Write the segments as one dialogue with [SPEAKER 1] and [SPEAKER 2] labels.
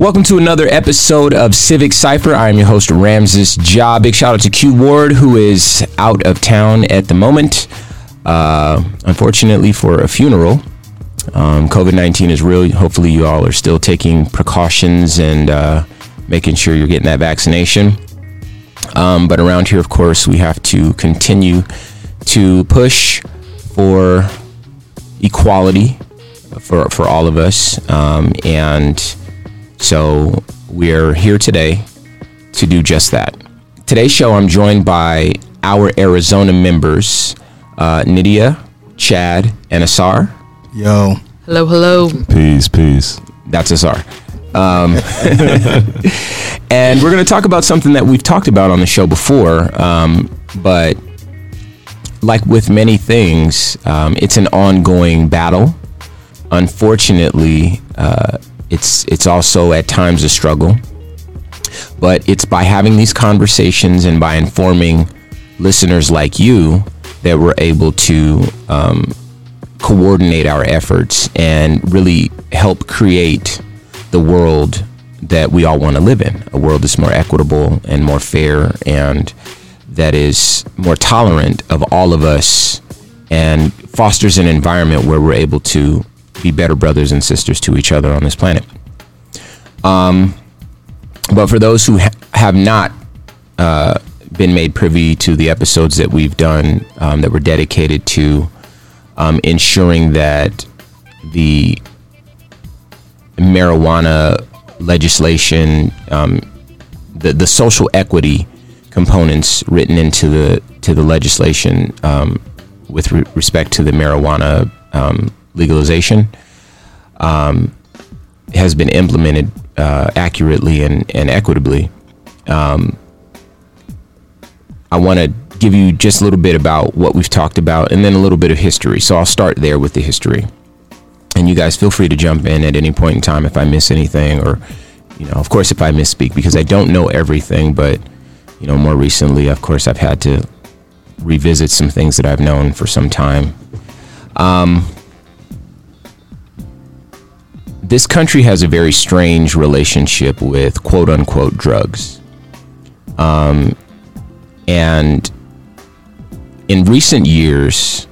[SPEAKER 1] Welcome to another episode of Civic Cipher. I am your host, Ramses Ja. Big shout out to Q Ward, who is out of town at the moment, uh, unfortunately, for a funeral. Um, COVID 19 is real. Hopefully, you all are still taking precautions and uh, making sure you're getting that vaccination. Um, but around here, of course, we have to continue to push for equality for, for all of us. Um, and so we're here today to do just that. Today's show, I'm joined by our Arizona members, uh, Nydia, Chad, and Asar.
[SPEAKER 2] Yo.
[SPEAKER 3] Hello, hello.
[SPEAKER 4] Peace, peace.
[SPEAKER 1] That's Asar. Um, and we're going to talk about something that we've talked about on the show before, um, but like with many things, um, it's an ongoing battle. Unfortunately, uh, it's it's also at times a struggle, but it's by having these conversations and by informing listeners like you that we're able to um, coordinate our efforts and really help create the world that we all want to live in a world that's more equitable and more fair and that is more tolerant of all of us and fosters an environment where we're able to be better brothers and sisters to each other on this planet. Um, but for those who ha- have not uh, been made privy to the episodes that we've done um, that were dedicated to um, ensuring that the marijuana legislation, um, the the social equity components written into the to the legislation um, with re- respect to the marijuana um, legalization um, has been implemented uh, accurately and, and equitably. Um, I want to give you just a little bit about what we've talked about and then a little bit of history. So I'll start there with the history. And you guys feel free to jump in at any point in time if I miss anything or, you know, of course, if I misspeak because I don't know everything, but, you know, more recently, of course, I've had to revisit some things that I've known for some time. Um, this country has a very strange relationship with quote unquote drugs. Um, and in recent years,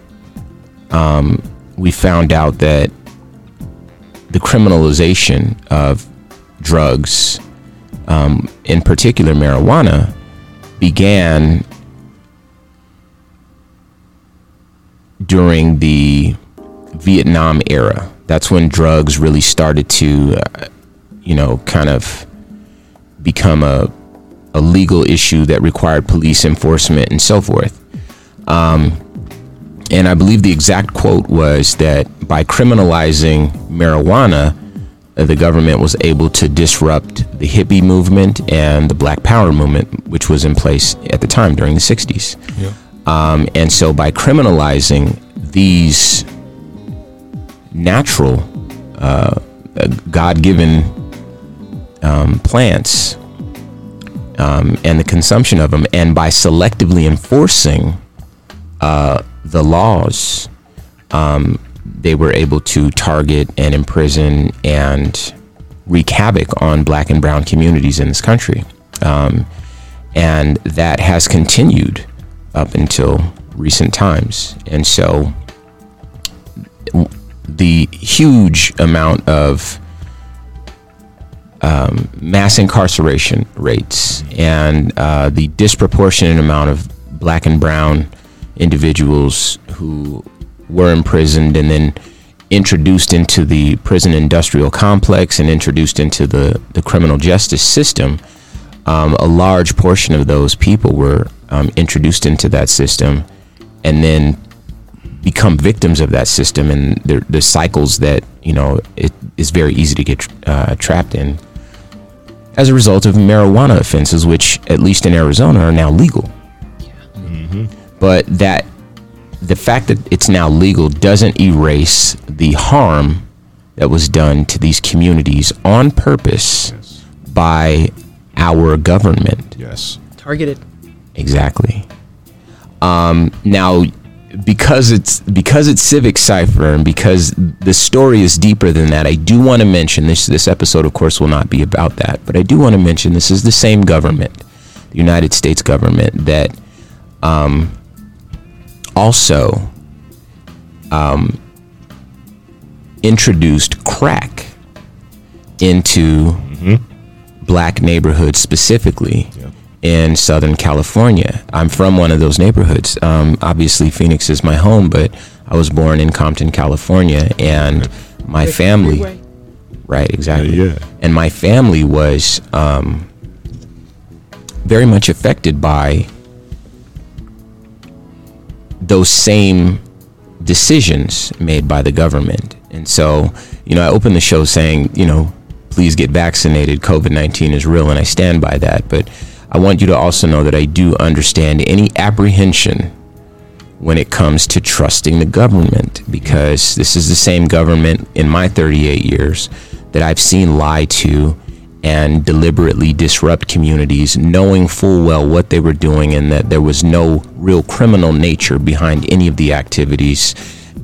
[SPEAKER 1] um, we found out that the criminalization of drugs, um, in particular marijuana, began during the Vietnam era. That's when drugs really started to, uh, you know, kind of become a, a legal issue that required police enforcement and so forth. Um, and I believe the exact quote was that by criminalizing marijuana, uh, the government was able to disrupt the hippie movement and the Black Power movement, which was in place at the time during the 60s.
[SPEAKER 2] Yeah.
[SPEAKER 1] Um, and so by criminalizing these natural, uh, God given um, plants um, and the consumption of them, and by selectively enforcing uh, the laws, um, they were able to target and imprison and wreak havoc on black and brown communities in this country. Um, and that has continued up until recent times. And so the huge amount of um, mass incarceration rates and uh, the disproportionate amount of black and brown individuals who were imprisoned and then introduced into the prison industrial complex and introduced into the, the criminal justice system, um, a large portion of those people were um, introduced into that system and then become victims of that system and the, the cycles that you know it is very easy to get uh, trapped in as a result of marijuana offenses which at least in arizona are now legal but that the fact that it's now legal doesn't erase the harm that was done to these communities on purpose
[SPEAKER 4] Yes.
[SPEAKER 1] by our government
[SPEAKER 4] Yes.
[SPEAKER 3] Targeted.
[SPEAKER 1] Exactly. Um, now, because it's because it's civic cipher and because the story is deeper than that i do want to mention this this episode of course will not be about that but i do want to mention this is the same government the united states government that um, also um, introduced crack into mm-hmm. black neighborhoods specifically in Southern California. I'm from one of those neighborhoods. Um, obviously, Phoenix is my home, but I was born in Compton, California, and my family. Right, exactly. Yeah, yeah. And my family was um, very much affected by those same decisions made by the government. And so, you know, I opened the show saying, you know, please get vaccinated. COVID 19 is real, and I stand by that. But I want you to also know that I do understand any apprehension when it comes to trusting the government because this is the same government in my 38 years that I've seen lie to and deliberately disrupt communities, knowing full well what they were doing and that there was no real criminal nature behind any of the activities.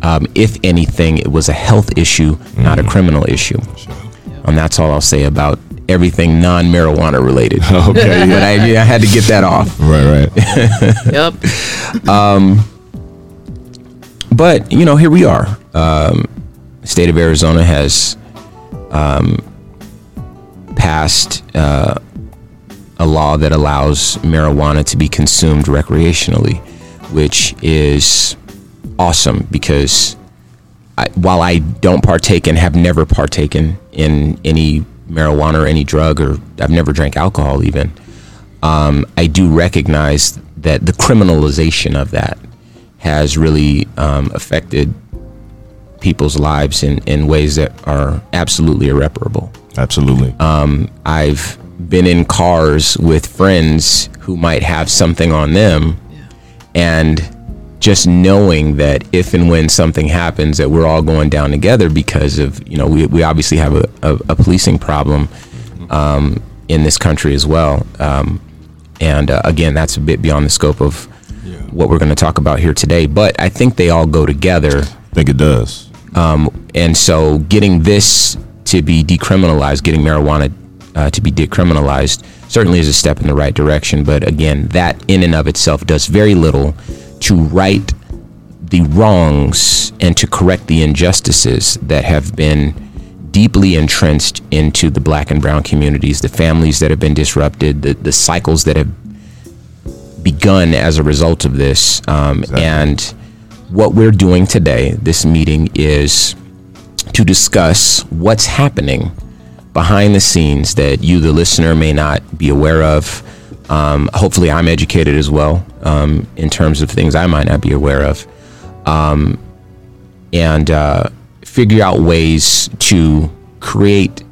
[SPEAKER 1] Um, if anything, it was a health issue, mm-hmm. not a mm-hmm. criminal issue. Sure. And that's all I'll say about everything non-marijuana related. okay, but I, yeah, I had to get that off.
[SPEAKER 2] Right, right.
[SPEAKER 1] yep. Um, but you know, here we are. Um, state of Arizona has um, passed uh, a law that allows marijuana to be consumed recreationally, which is awesome because I, while I don't partake and have never partaken in any marijuana or any drug, or I've never drank alcohol even, um, I do recognize that the criminalization of that has really um, affected people's lives in, in ways that are absolutely irreparable.
[SPEAKER 2] Absolutely.
[SPEAKER 1] Um, I've been in cars with friends who might have something on them, yeah. and just knowing that if and when something happens that we're all going down together because of you know we, we obviously have a, a, a policing problem um, in this country as well. Um, and uh, again that's a bit beyond the scope of yeah. what we're going to talk about here today but i think they all go together.
[SPEAKER 2] I think it does.
[SPEAKER 1] Um, and so getting this to be decriminalized getting marijuana uh, to be decriminalized certainly is a step in the right direction but again that in and of itself does very little to right the wrongs and to correct the injustices that have been deeply entrenched into the black and brown communities, the families that have been disrupted, the, the cycles that have begun as a result of this. Um, exactly. And what we're doing today, this meeting, is to discuss what's happening behind the scenes that you, the listener, may not be aware of. Um, hopefully, I'm educated as well um, in terms of things I might not be aware of, um, and uh, figure out ways to create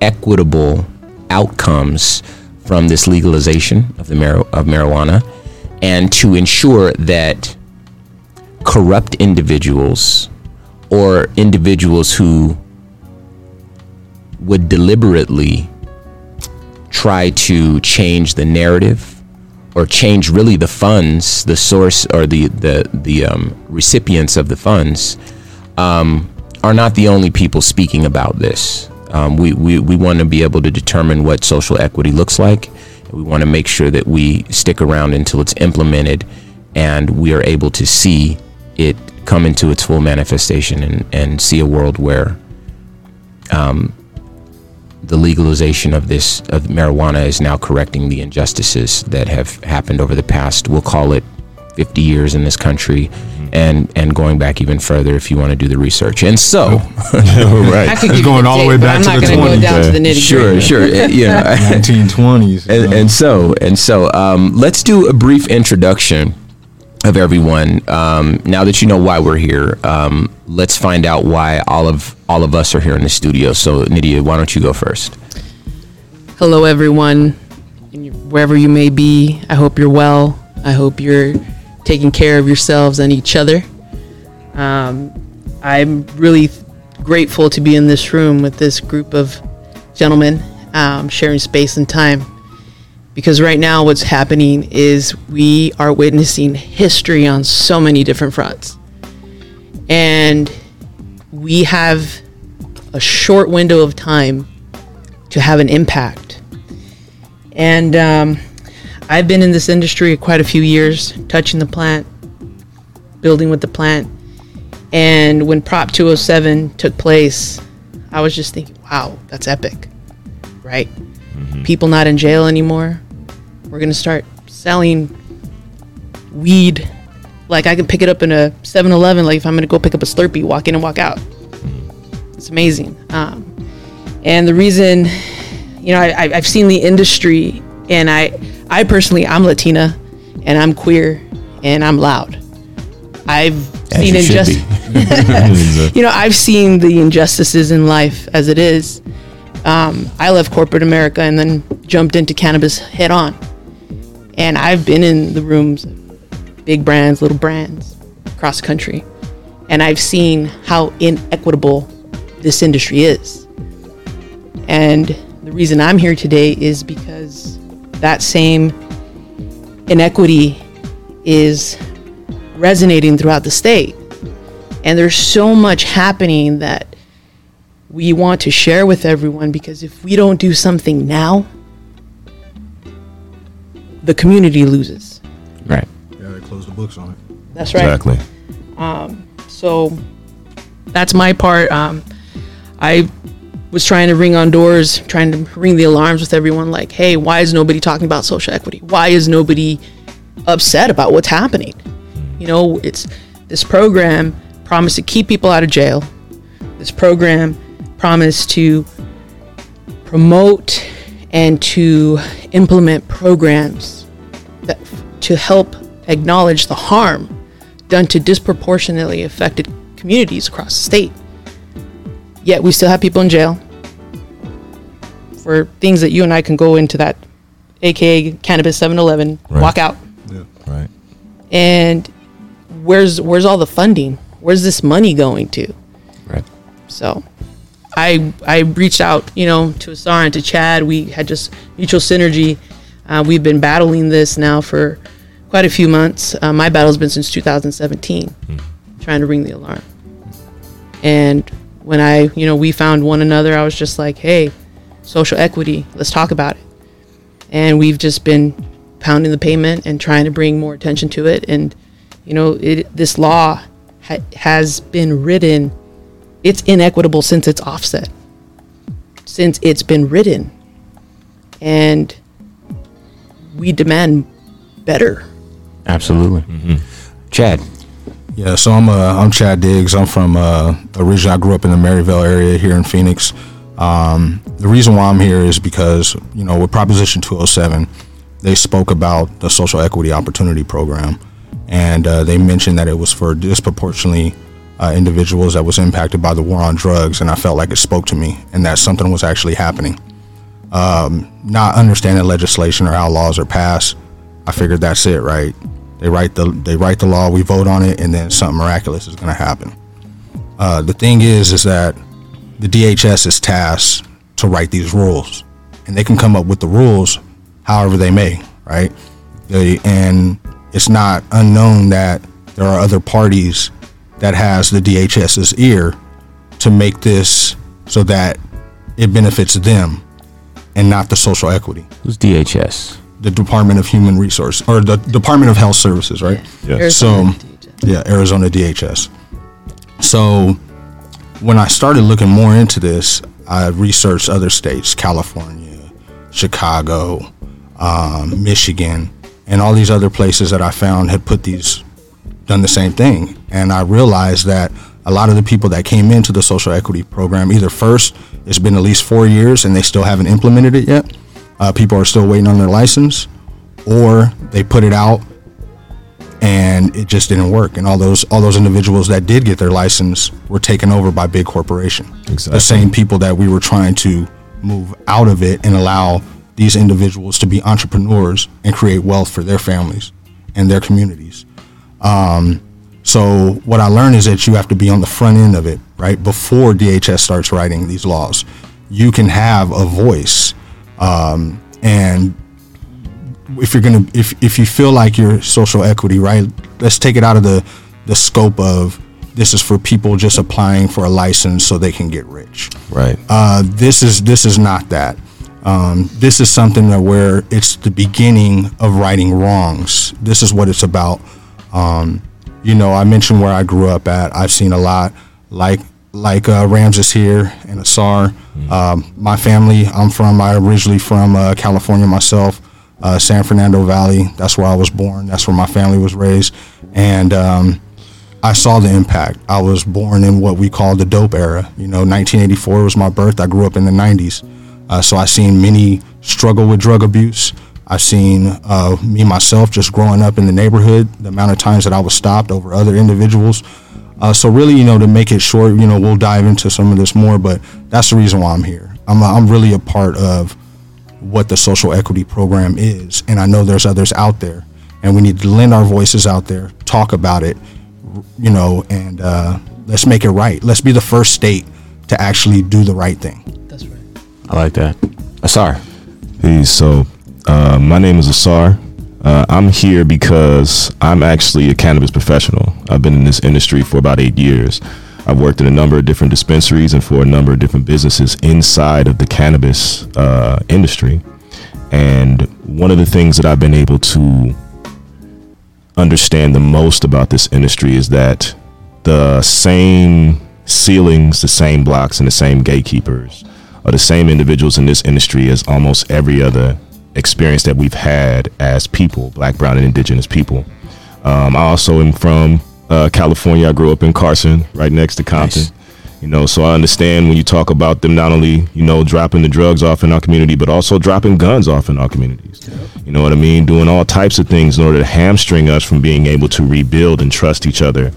[SPEAKER 1] equitable outcomes from this legalization of the mar- of marijuana, and to ensure that corrupt individuals or individuals who would deliberately try to change the narrative or change really the funds, the source or the the the um, recipients of the funds, um, are not the only people speaking about this. Um, we, we, we want to be able to determine what social equity looks like. We want to make sure that we stick around until it's implemented and we are able to see it come into its full manifestation and, and see a world where um, the legalization of this of marijuana is now correcting the injustices that have happened over the past we'll call it 50 years in this country mm-hmm. and and going back even further if you want to do the research. And so
[SPEAKER 2] right. It's going all the way back to the 20s
[SPEAKER 3] go down to the
[SPEAKER 1] sure sure you know.
[SPEAKER 2] 1920s
[SPEAKER 1] and, and, so and so um, let's do a brief introduction of everyone. Um, now that you know why we're here, um, let's find out why all of all of us are here in the studio. So, Nydia, why don't you go first?
[SPEAKER 3] Hello, everyone, wherever you may be. I hope you're well. I hope you're taking care of yourselves and each other. Um, I'm really grateful to be in this room with this group of gentlemen, um, sharing space and time. Because right now what's happening is we are witnessing history on so many different fronts. And we have a short window of time to have an impact. And um, I've been in this industry quite a few years, touching the plant, building with the plant. And when Prop 207 took place, I was just thinking, wow, that's epic, right? Mm-hmm. People not in jail anymore. We're going to start selling weed. Like I can pick it up in a 7 Eleven, like if I'm going to go pick up a Slurpee, walk in and walk out. It's amazing. Um, and the reason, you know, I, I've seen the industry, and I, I personally, I'm Latina, and I'm queer, and I'm loud. I've as seen injustice. you know, I've seen the injustices in life as it is. Um, I left corporate America and then jumped into cannabis head on. And I've been in the rooms, big brands, little brands, across country, and I've seen how inequitable this industry is. And the reason I'm here today is because that same inequity is resonating throughout the state. And there's so much happening that we want to share with everyone because if we don't do something now, the community loses.
[SPEAKER 1] Right.
[SPEAKER 2] Yeah, they close the books on it.
[SPEAKER 3] That's right.
[SPEAKER 2] Exactly.
[SPEAKER 3] Um, so that's my part. Um, I was trying to ring on doors, trying to ring the alarms with everyone like, hey, why is nobody talking about social equity? Why is nobody upset about what's happening? You know, it's this program promised to keep people out of jail. This program promised to promote and to implement programs that to help acknowledge the harm done to disproportionately affected communities across the state. Yet we still have people in jail for things that you and I can go into that, aka cannabis 7-Eleven, right. walk out.
[SPEAKER 2] Yeah. Right.
[SPEAKER 3] And where's where's all the funding? Where's this money going to?
[SPEAKER 1] Right.
[SPEAKER 3] So I I reached out, you know, to Asar and to Chad. We had just mutual synergy. Uh, we've been battling this now for quite a few months. Uh, my battle's been since 2017, hmm. trying to ring the alarm. And when I, you know, we found one another, I was just like, hey, social equity, let's talk about it. And we've just been pounding the pavement and trying to bring more attention to it. And, you know, it, this law ha- has been written, it's inequitable since its offset, since it's been written. And we demand better.
[SPEAKER 1] Absolutely. Mm-hmm. Chad.
[SPEAKER 2] Yeah, so I'm uh, I'm Chad Diggs. I'm from uh, originally I grew up in the Maryvale area here in Phoenix. Um, the reason why I'm here is because you know with Proposition 207, they spoke about the Social Equity Opportunity Program, and uh, they mentioned that it was for disproportionately uh, individuals that was impacted by the war on drugs, and I felt like it spoke to me, and that something was actually happening. Um, not understanding legislation or how laws are passed, I figured that's it, right? They write the they write the law, we vote on it, and then something miraculous is going to happen. Uh, the thing is, is that the DHS is tasked to write these rules, and they can come up with the rules however they may, right? They, and it's not unknown that there are other parties that has the DHS's ear to make this so that it benefits them and not the social equity.
[SPEAKER 1] Who's DHS?
[SPEAKER 2] the Department of Human Resource or the Department of Health Services, right?
[SPEAKER 3] Yeah. Yes. So,
[SPEAKER 2] yeah, Arizona DHS. So, when I started looking more into this, I researched other states, California, Chicago, um, Michigan, and all these other places that I found had put these, done the same thing. And I realized that a lot of the people that came into the social equity program, either first, it's been at least four years and they still haven't implemented it yet, uh, people are still waiting on their license, or they put it out and it just didn't work. And all those all those individuals that did get their license were taken over by big corporation.
[SPEAKER 1] Exactly.
[SPEAKER 2] The same people that we were trying to move out of it and allow these individuals to be entrepreneurs and create wealth for their families and their communities. Um, so what I learned is that you have to be on the front end of it, right? Before DHS starts writing these laws, you can have a voice um, and if you're gonna if if you feel like you're social equity, right? Let's take it out of the the scope of this is for people just applying for a license so they can get rich.
[SPEAKER 1] Right.
[SPEAKER 2] Uh, this is this is not that. Um, this is something that where it's the beginning of righting wrongs. This is what it's about. Um, you know, I mentioned where I grew up at. I've seen a lot, like like uh, Ramses here and Asar. Um, my family, I'm from. I originally from uh, California myself, uh, San Fernando Valley. That's where I was born. That's where my family was raised, and um, I saw the impact. I was born in what we call the dope era. You know, 1984 was my birth. I grew up in the 90s, uh, so I seen many struggle with drug abuse. I've seen uh, me myself just growing up in the neighborhood, the amount of times that I was stopped over other individuals. Uh, so really, you know, to make it short, you know, we'll dive into some of this more, but that's the reason why I'm here. I'm, I'm really a part of what the social equity program is, and I know there's others out there, and we need to lend our voices out there, talk about it, you know, and uh, let's make it right. Let's be the first state to actually do the right thing.
[SPEAKER 3] That's right.
[SPEAKER 1] I like that. Asar.
[SPEAKER 4] Hey, so uh, my name is Asar. Uh, I'm here because I'm actually a cannabis professional. I've been in this industry for about eight years. I've worked in a number of different dispensaries and for a number of different businesses inside of the cannabis uh, industry. And one of the things that I've been able to understand the most about this industry is that the same ceilings, the same blocks, and the same gatekeepers are the same individuals in this industry as almost every other experience that we've had as people, black, brown, and indigenous people. Um, I also am from uh, California. I grew up in Carson, right next to Compton.
[SPEAKER 1] Nice.
[SPEAKER 4] You know, so I understand when you talk about them not only, you know, dropping the drugs off in our community, but also dropping guns off in our communities. You know what I mean? Doing all types of things in order to hamstring us from being able to rebuild and trust each other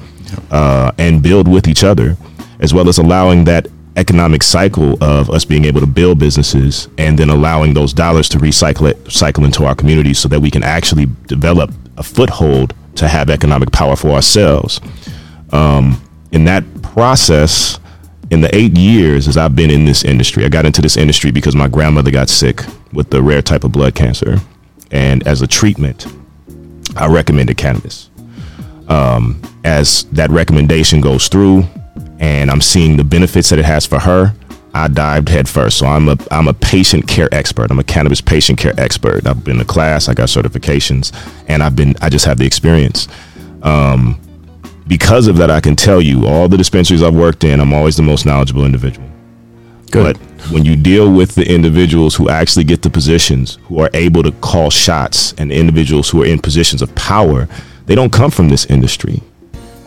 [SPEAKER 4] uh, and build with each other, as well as allowing that economic cycle of us being able to build businesses and then allowing those dollars to recycle it, cycle into our communities so that we can actually develop a foothold to have economic power for ourselves. Um, in that process, in the eight years as I've been in this industry, I got into this industry because my grandmother got sick with the rare type of blood cancer. And as a treatment, I recommended cannabis. Um, as that recommendation goes through, and I'm seeing the benefits that it has for her, I dived headfirst. So I'm a I'm a patient care expert. I'm a cannabis patient care expert. I've been to class, I got certifications, and I've been I just have the experience. Um, because of that, I can tell you all the dispensaries I've worked in, I'm always the most knowledgeable individual.
[SPEAKER 1] Good.
[SPEAKER 4] But when you deal with the individuals who actually get the positions, who are able to call shots, and individuals who are in positions of power, they don't come from this industry.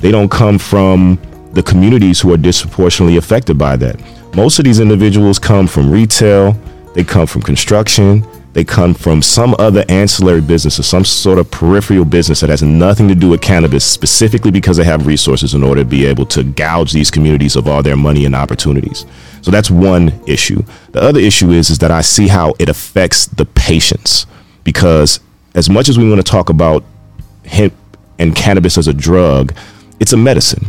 [SPEAKER 4] They don't come from the communities who are disproportionately affected by that. Most of these individuals come from retail, they come from construction, they come from some other ancillary business or some sort of peripheral business that has nothing to do with cannabis, specifically because they have resources in order to be able to gouge these communities of all their money and opportunities. So that's one issue. The other issue is is that I see how it affects the patients because as much as we want to talk about hemp and cannabis as a drug, it's a medicine.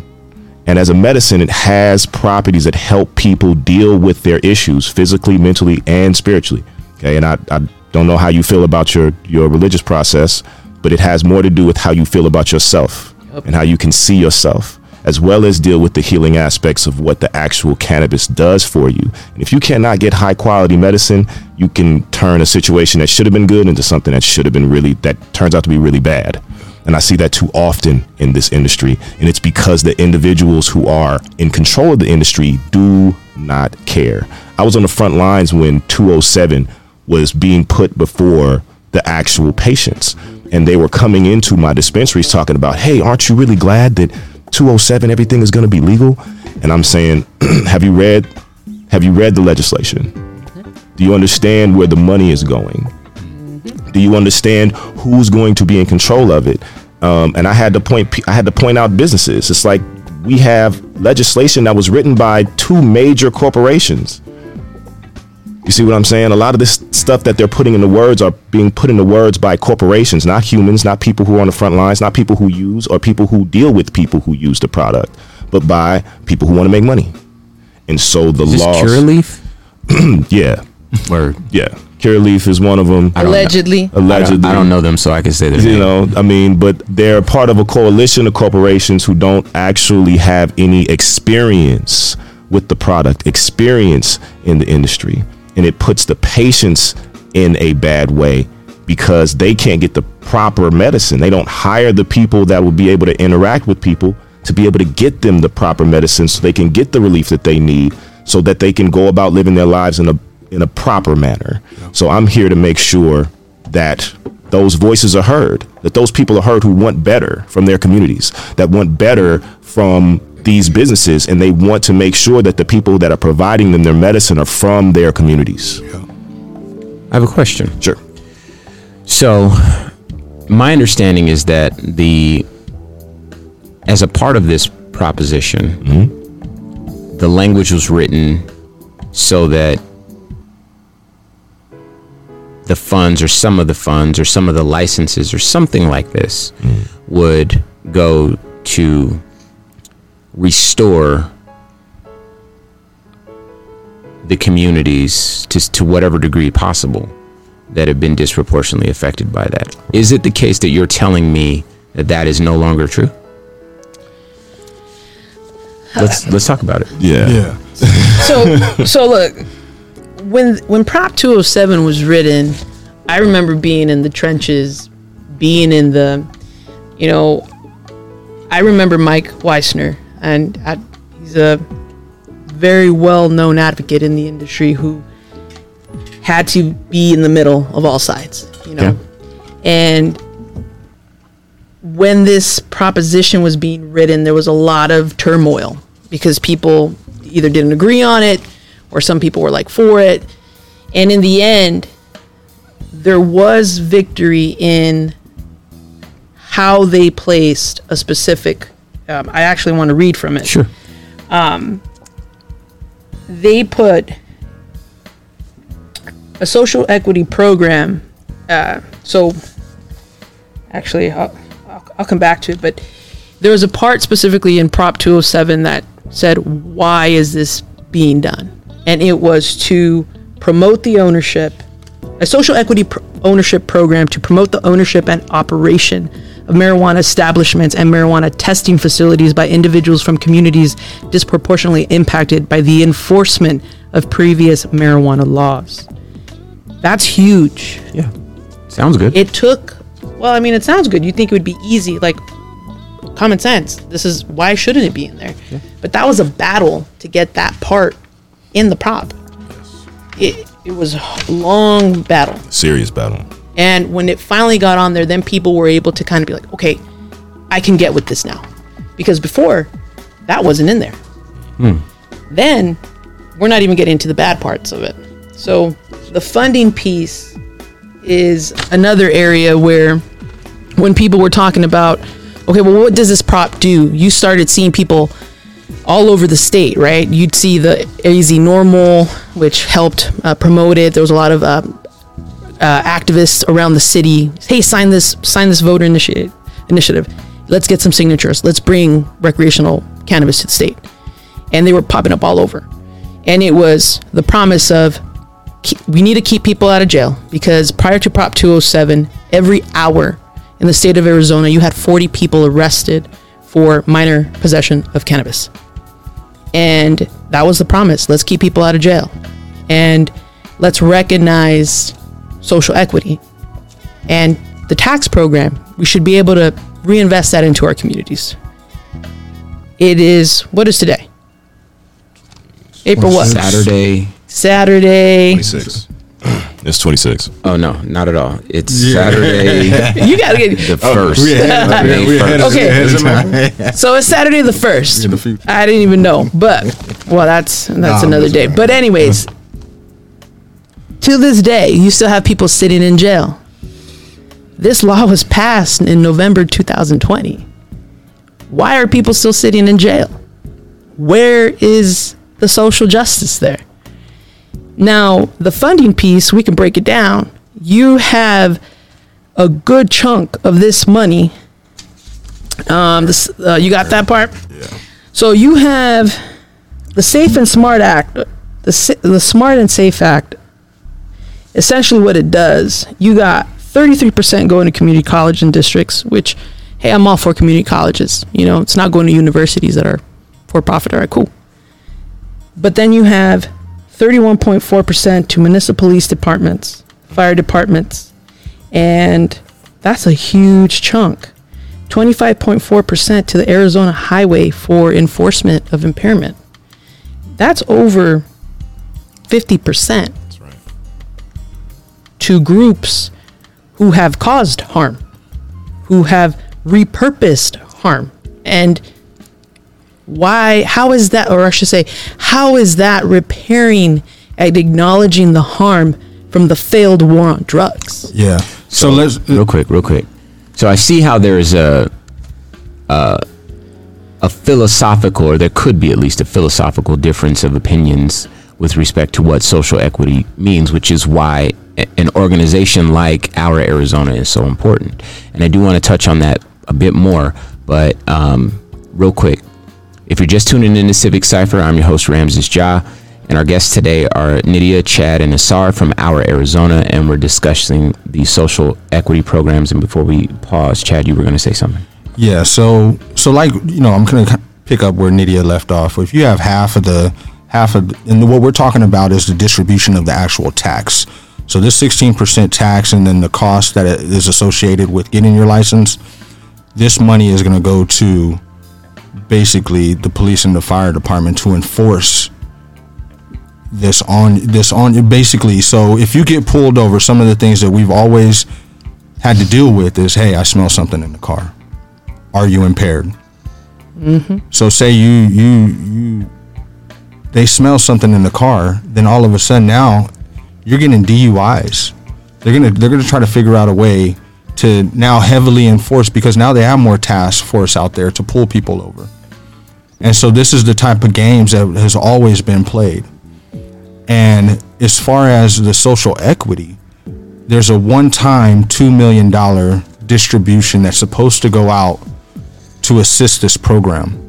[SPEAKER 4] And as a medicine, it has properties that help people deal with their issues physically, mentally, and spiritually. Okay. And I, I don't know how you feel about your, your religious process, but it has more to do with how you feel about yourself
[SPEAKER 3] Yep.
[SPEAKER 4] and how you can see yourself, as well as deal with the healing aspects of what the actual cannabis does for you. And if you cannot get high quality medicine, you can turn a situation that should have been good into something that should have been really, that turns out to be really bad. And I see that too often in this industry. And it's because the individuals who are in control of the industry do not care. I was on the front lines when 207 was being put before the actual patients. And they were coming into my dispensaries talking about, hey, aren't you really glad that 207 everything is going to be legal? And I'm saying, have you read have you read the legislation? Do you understand where the money is going? Do you understand who's going to be in control of it? Um, and I had to point I had to point out businesses. It's like we have legislation that was written by two major corporations. You see what I'm saying? A lot of this stuff that they're putting in the words are being put in the words by corporations, not humans, not people who are on the front lines, not people who use or people who deal with people who use the product, but by people who want to make money. And so the laws,
[SPEAKER 1] Curaleaf?
[SPEAKER 4] yeah,
[SPEAKER 1] Or
[SPEAKER 4] Yeah, Curaleaf is one of them.
[SPEAKER 1] I.
[SPEAKER 3] Allegedly.
[SPEAKER 1] I don't,
[SPEAKER 4] Allegedly,
[SPEAKER 1] I don't know them, so I can say that.
[SPEAKER 4] You know, I mean, but they're part of a coalition of corporations who don't actually have any experience with the product, experience in the industry, and it puts the patients in a bad way because they can't get the proper medicine. They don't hire the people that will be able to interact with people to be able to get them the proper medicine so they can get the relief that they need so that they can go about living their lives in a in a proper manner. So I'm here to make sure that those voices are heard, that those people are heard who want better from their communities, that want better from these businesses, and they want to make sure that the people that are providing them their medicine are from their communities.
[SPEAKER 1] I have a question.
[SPEAKER 4] Sure.
[SPEAKER 1] So, my understanding is that the as a part of this proposition, mm-hmm. the language was written so that the funds or some of the funds or some of the licenses or something like this mm. would go to restore the communities to, to whatever degree possible that have been disproportionately affected by that. Is it the case that you're telling me that that is no longer true? Let's let's talk about it.
[SPEAKER 4] Yeah.
[SPEAKER 2] Yeah.
[SPEAKER 3] so so look when when prop 207 was written i remember being in the trenches being in the you know i remember mike weissner and I, he's a very well known advocate in the industry who had to be in the middle of all sides you know
[SPEAKER 1] Yeah.
[SPEAKER 3] and when this proposition was being written, there was a lot of turmoil because people either didn't agree on it or some people were like for it. And in the end, there was victory in how they placed a specific. Um, I actually want to read from it
[SPEAKER 1] Sure.
[SPEAKER 3] they put a social equity program. Uh, so, actually, I'll, I'll, I'll come back to it, but there was a part specifically in Prop 207 that said, why is this being done? And it was to promote the ownership, a social equity pr- ownership program to promote the ownership and operation of marijuana establishments and marijuana testing facilities by individuals from communities disproportionately impacted by the enforcement of previous marijuana laws. That's huge.
[SPEAKER 1] Yeah. Sounds good.
[SPEAKER 3] It took, well, I mean, it sounds good. You think it would be easy, like common sense. This is why shouldn't it be in there? But that was a battle to get that part in the prop. It, it was a long battle.
[SPEAKER 4] Serious battle.
[SPEAKER 3] And when it finally got on there, then people were able to kind of be like, okay, I can get with this now. Because before, that wasn't in there. Hmm. Then, we're not even getting into the bad parts of it. So, the funding piece is another area where when people were talking about, okay, well, what does this prop do? You started seeing people all over the state, right? You'd see the AZ NORML, which helped uh, promote it. There was a lot of uh, uh, activists around the city. Hey, sign this, sign this voter initiative. Initiative. Let's get some signatures. Let's bring recreational cannabis to the state. And they were popping up all over. And it was the promise of we need to keep people out of jail because prior to Prop 207, every hour in the state of Arizona, you had 40 people arrested for minor possession of cannabis. And that was the promise. Let's keep people out of jail. And let's recognize social equity and the tax program. We should be able to reinvest that into our communities. It is, what is today? April what?
[SPEAKER 1] Saturday.
[SPEAKER 3] Saturday.
[SPEAKER 4] 26. It's 26.
[SPEAKER 1] Oh no, not at all. It's Saturday
[SPEAKER 3] You gotta get.
[SPEAKER 1] the first.
[SPEAKER 2] Oh, we had,
[SPEAKER 1] May
[SPEAKER 2] we
[SPEAKER 1] first.
[SPEAKER 3] Okay.
[SPEAKER 2] ahead of time.
[SPEAKER 3] So it's Saturday the first.
[SPEAKER 2] In the future.
[SPEAKER 3] I didn't even know, but well, that's that's
[SPEAKER 2] Nah,
[SPEAKER 3] another
[SPEAKER 2] that's
[SPEAKER 3] day. But anyways, to this day, you still have people sitting in jail. This law was passed in November 2020. Why are people still sitting in jail? Where is the social justice there? Now, the funding piece, we can break it down. You have a good chunk of this money. Um, this, uh, you got that part? Yeah. So you have the Safe and Smart Act, the, the Smart and Safe Act essentially what it does, you got 33% going to community college and districts, which, hey, I'm all for community colleges. You know, it's not going to universities that are for profit. All right, cool. But then you have 31.4% to municipal police departments, fire departments, and that's a huge chunk. 25.4% to the Arizona Highway for enforcement of impairment. That's over 50% to groups who have caused harm, who have repurposed harm. And why, how is that, or I should say, how is that repairing and acknowledging the harm from the failed war on drugs?
[SPEAKER 2] Yeah. So, let's
[SPEAKER 1] real quick, real quick. So I see how there's a, a a philosophical, or there could be at least a philosophical difference of opinions with respect to what social equity means, which is why an organization like our Arizona is so important. And I do want to touch on that a bit more, but um, real quick, if you're just tuning in to Civic Cipher, I'm your host Ramses Ja, and our guests today are Nydia, Chad, and Asar from our Arizona, and we're discussing the social equity programs. And before we pause, Chad, you were going to say something.
[SPEAKER 2] Yeah, so so like you know, I'm gonna pick up where Nydia left off. If you have half of the half of, and what we're talking about is the distribution of the actual tax. So this 16% tax, and then the cost that is associated with getting your license. This money is going to go to basically the police and the fire department to enforce this on this on you basically. So if you get pulled over, some of the things that we've always had to deal with is, hey, I smell something in the car are you impaired? Mm-hmm. So say you you you they smell something in the car, then all of a sudden now you're getting DUIs. They're gonna they're gonna try to figure out a way to now heavily enforce because now they have more task force out there to pull people over. And so this is the type of games that has always been played. And as far as the social equity, there's a one-time $2 million distribution that's supposed to go out to assist this program.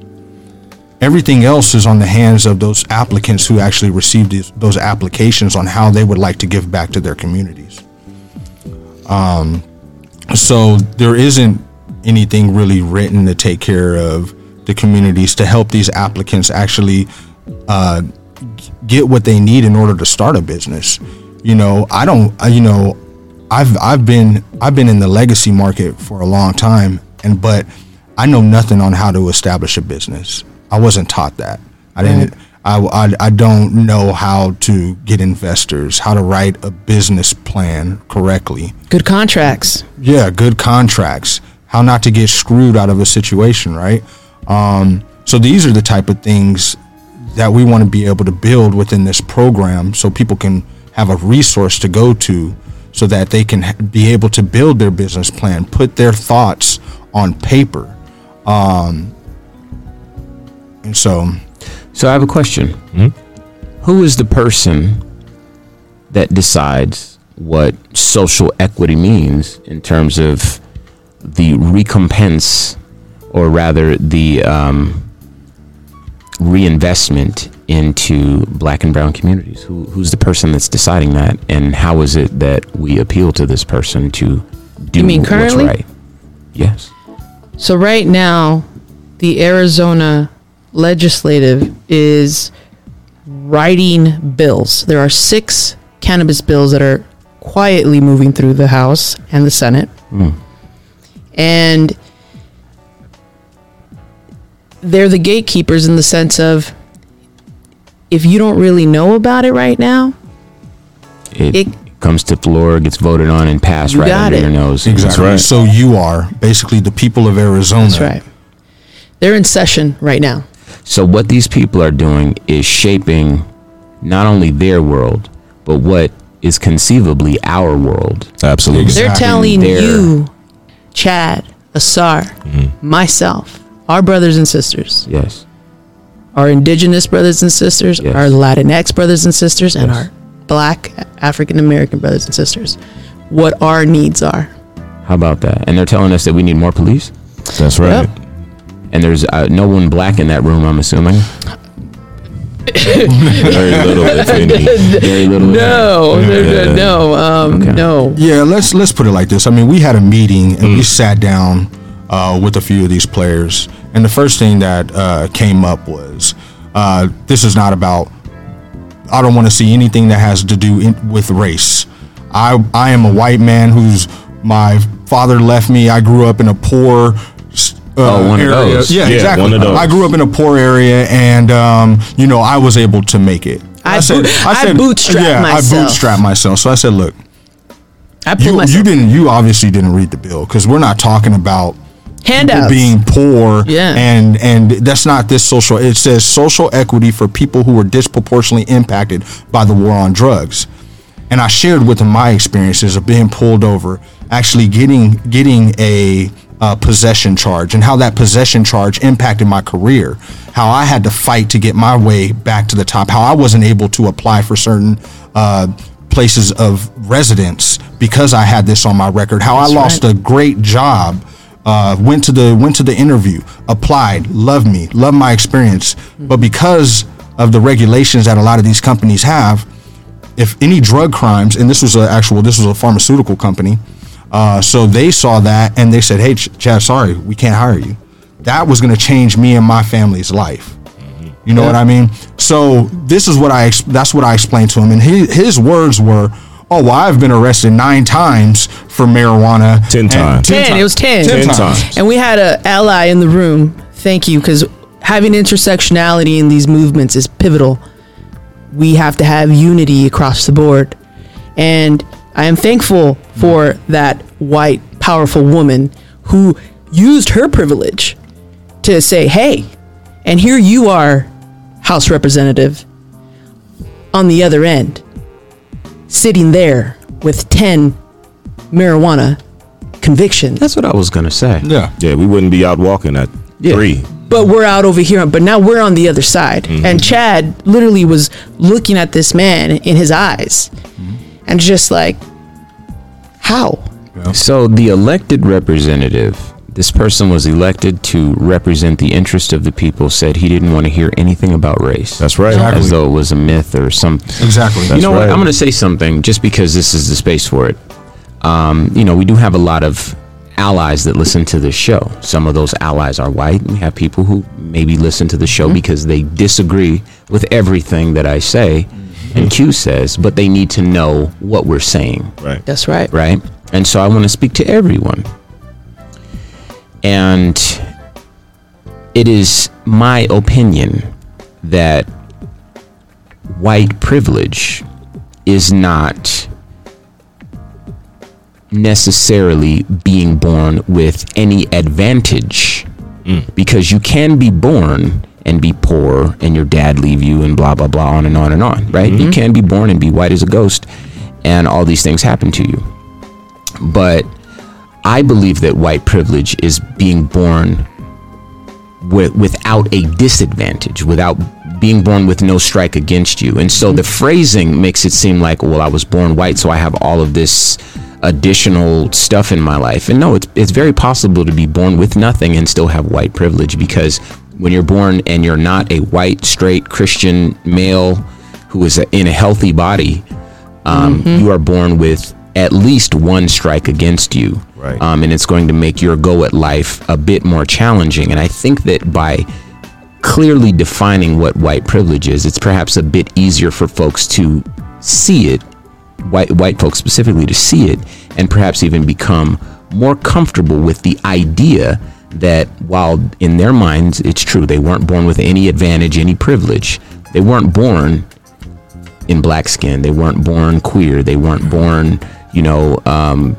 [SPEAKER 2] Everything else is on the hands of those applicants who actually received these, those applications on how they would like to give back to their communities. Um, so there isn't anything really written to take care of the communities to help these applicants actually uh, get what they need in order to start a business. You know, I don't. You know, I've I've been I've been in the legacy market for a long time, and but I know nothing on how to establish a business. I wasn't taught that. I didn't. I, I, I don't know how to get investors, how to write a business plan correctly.
[SPEAKER 3] Good contracts.
[SPEAKER 2] Yeah, good contracts. How not to get screwed out of a situation, right? Um, so these are the type of things that we want to be able to build within this program so people can have a resource to go to so that they can be able to build their business plan, put their thoughts on paper um, and so,
[SPEAKER 1] so I have a question. Hmm? Who is the person that decides what social equity means in terms of the recompense, or rather the um, reinvestment into black and brown communities? Who, who's the person that's deciding that, and how is it that we appeal to this person to do
[SPEAKER 3] you mean currently?
[SPEAKER 1] what's right? Yes.
[SPEAKER 3] So right now, the Arizona legislative is writing bills. There are six cannabis bills that are quietly moving through the House and the Senate. Mm. And they're the gatekeepers in the sense of if you don't really know about it right now,
[SPEAKER 1] it, it comes to floor, gets voted on, and passed right under it. your nose.
[SPEAKER 2] Exactly. Right. So you are basically the people of Arizona.
[SPEAKER 3] That's right. They're in session right now.
[SPEAKER 1] So what these people are doing is shaping not only their world, but what is conceivably our world.
[SPEAKER 4] Absolutely.
[SPEAKER 3] Exactly. They're telling They're, you, Chad, Asar, mm-hmm. myself, our brothers and sisters.
[SPEAKER 1] Yes.
[SPEAKER 3] Our indigenous brothers and sisters, yes. our Latinx brothers and sisters, yes. and our black African American brothers and sisters what our needs are.
[SPEAKER 1] How about that? And they're telling us that we need more police?
[SPEAKER 4] That's right. Yep.
[SPEAKER 1] And there's uh, no one black in that room, I'm assuming.
[SPEAKER 4] Very little, if any.
[SPEAKER 1] Very little.
[SPEAKER 3] No, no, no, um,
[SPEAKER 1] Okay.
[SPEAKER 3] no.
[SPEAKER 2] Yeah, let's let's put it like this. I mean, we had a meeting and we sat down uh, with a few of these players, and the first thing that uh, came up was, uh, "This is not about. I don't want to see anything that has to do in, with race. I I am a white man who's my father left me. I grew up in a poor." Uh,
[SPEAKER 1] Oh, one of those.
[SPEAKER 2] Yeah,
[SPEAKER 4] Yeah,
[SPEAKER 2] exactly.
[SPEAKER 4] one of those.
[SPEAKER 2] I grew up in a poor area, and um, you know, I was able to make it.
[SPEAKER 3] I boot- I said, bootstrapped
[SPEAKER 2] yeah,
[SPEAKER 3] myself.
[SPEAKER 2] I bootstrapped myself. So I said, look,
[SPEAKER 3] I
[SPEAKER 2] you,
[SPEAKER 3] myself.
[SPEAKER 2] you didn't you obviously didn't read the bill because we're not talking about people
[SPEAKER 3] handouts.
[SPEAKER 2] being poor
[SPEAKER 3] Yeah.
[SPEAKER 2] and and that's not this social it says social equity for people who were disproportionately impacted by the war on drugs and i shared with them my experiences of being pulled over actually getting getting a uh, possession charge and how that possession charge impacted my career how i had to fight to get my way back to the top how i wasn't able to apply for certain uh, places of residence because i had this on my record how i lost
[SPEAKER 3] right.
[SPEAKER 2] a great job uh, went to the went to the interview, applied, loved me, loved my experience. But because of the regulations that a lot of these companies have, if any drug crimes, and this was an actual, this was a pharmaceutical company, uh, so they saw that and they said, "Hey, Ch- Chad, sorry, we can't hire you." That was going to change me and my family's life. You know what I mean? So this is what I that's what I explained to him, and his, his words were, "Oh, well, I've been arrested nine times for marijuana.
[SPEAKER 4] Ten times.
[SPEAKER 3] 10, it was 10.
[SPEAKER 2] Ten
[SPEAKER 4] Ten
[SPEAKER 2] times.
[SPEAKER 4] times.
[SPEAKER 3] And we had an ally in the room. Thank you, because having intersectionality in these movements is pivotal. We have to have unity across the board. And I am thankful for mm-hmm. that white, powerful woman who used her privilege to say, hey, and here you are, House Representative, on the other end, sitting there with 10 marijuana convictions.
[SPEAKER 1] That's what I was gonna say.
[SPEAKER 2] Yeah.
[SPEAKER 4] Yeah, we wouldn't be out walking at
[SPEAKER 1] Yeah.
[SPEAKER 4] three.
[SPEAKER 3] but we're out over here but now we're on the other side mm-hmm. and chad literally was looking at this man in his eyes mm-hmm. And just like how
[SPEAKER 1] So the elected representative, this person was elected to represent the interest of the people. Said he didn't want to hear anything about race.
[SPEAKER 4] That's right.
[SPEAKER 2] Exactly.
[SPEAKER 1] as though it was a myth or something.
[SPEAKER 2] Exactly.
[SPEAKER 1] you know what? I'm going to say something just because this is the space for it. Um, you know, we do have a lot of allies that listen to this show. Some of those allies are white. We have people who maybe listen to the show because they disagree with everything that I say and Q says, but they need to know what we're saying
[SPEAKER 4] Right.
[SPEAKER 3] that's right
[SPEAKER 1] right? And so I want to speak to everyone. And it is my opinion that white privilege is not necessarily being born with any advantage mm. because you can be born and be poor and your dad leave you and blah blah blah on and on and on right you mm-hmm. can be born and be white as a ghost and all these things happen to you but I believe that white privilege is being born with, without a disadvantage, without being born with no strike against you. And so mm-hmm. the phrasing makes it seem like, well, I was born white, so I have all of this additional stuff in my life. And no, it's, it's very possible to be born with nothing and still have white privilege because when you're born and you're not a white, straight Christian male who is a, in a healthy body, um, you are born with at least one strike against you.
[SPEAKER 4] Right.
[SPEAKER 1] Um, and it's going to make your go at life a bit more challenging. And I think that by clearly defining what white privilege is, it's perhaps a bit easier for folks to see it, white, white folks specifically, to see it, and perhaps even become more comfortable with the idea that while in their minds it's true, they weren't born with any advantage, any privilege, they weren't born in black skin. They weren't born queer. They weren't born, you know, um,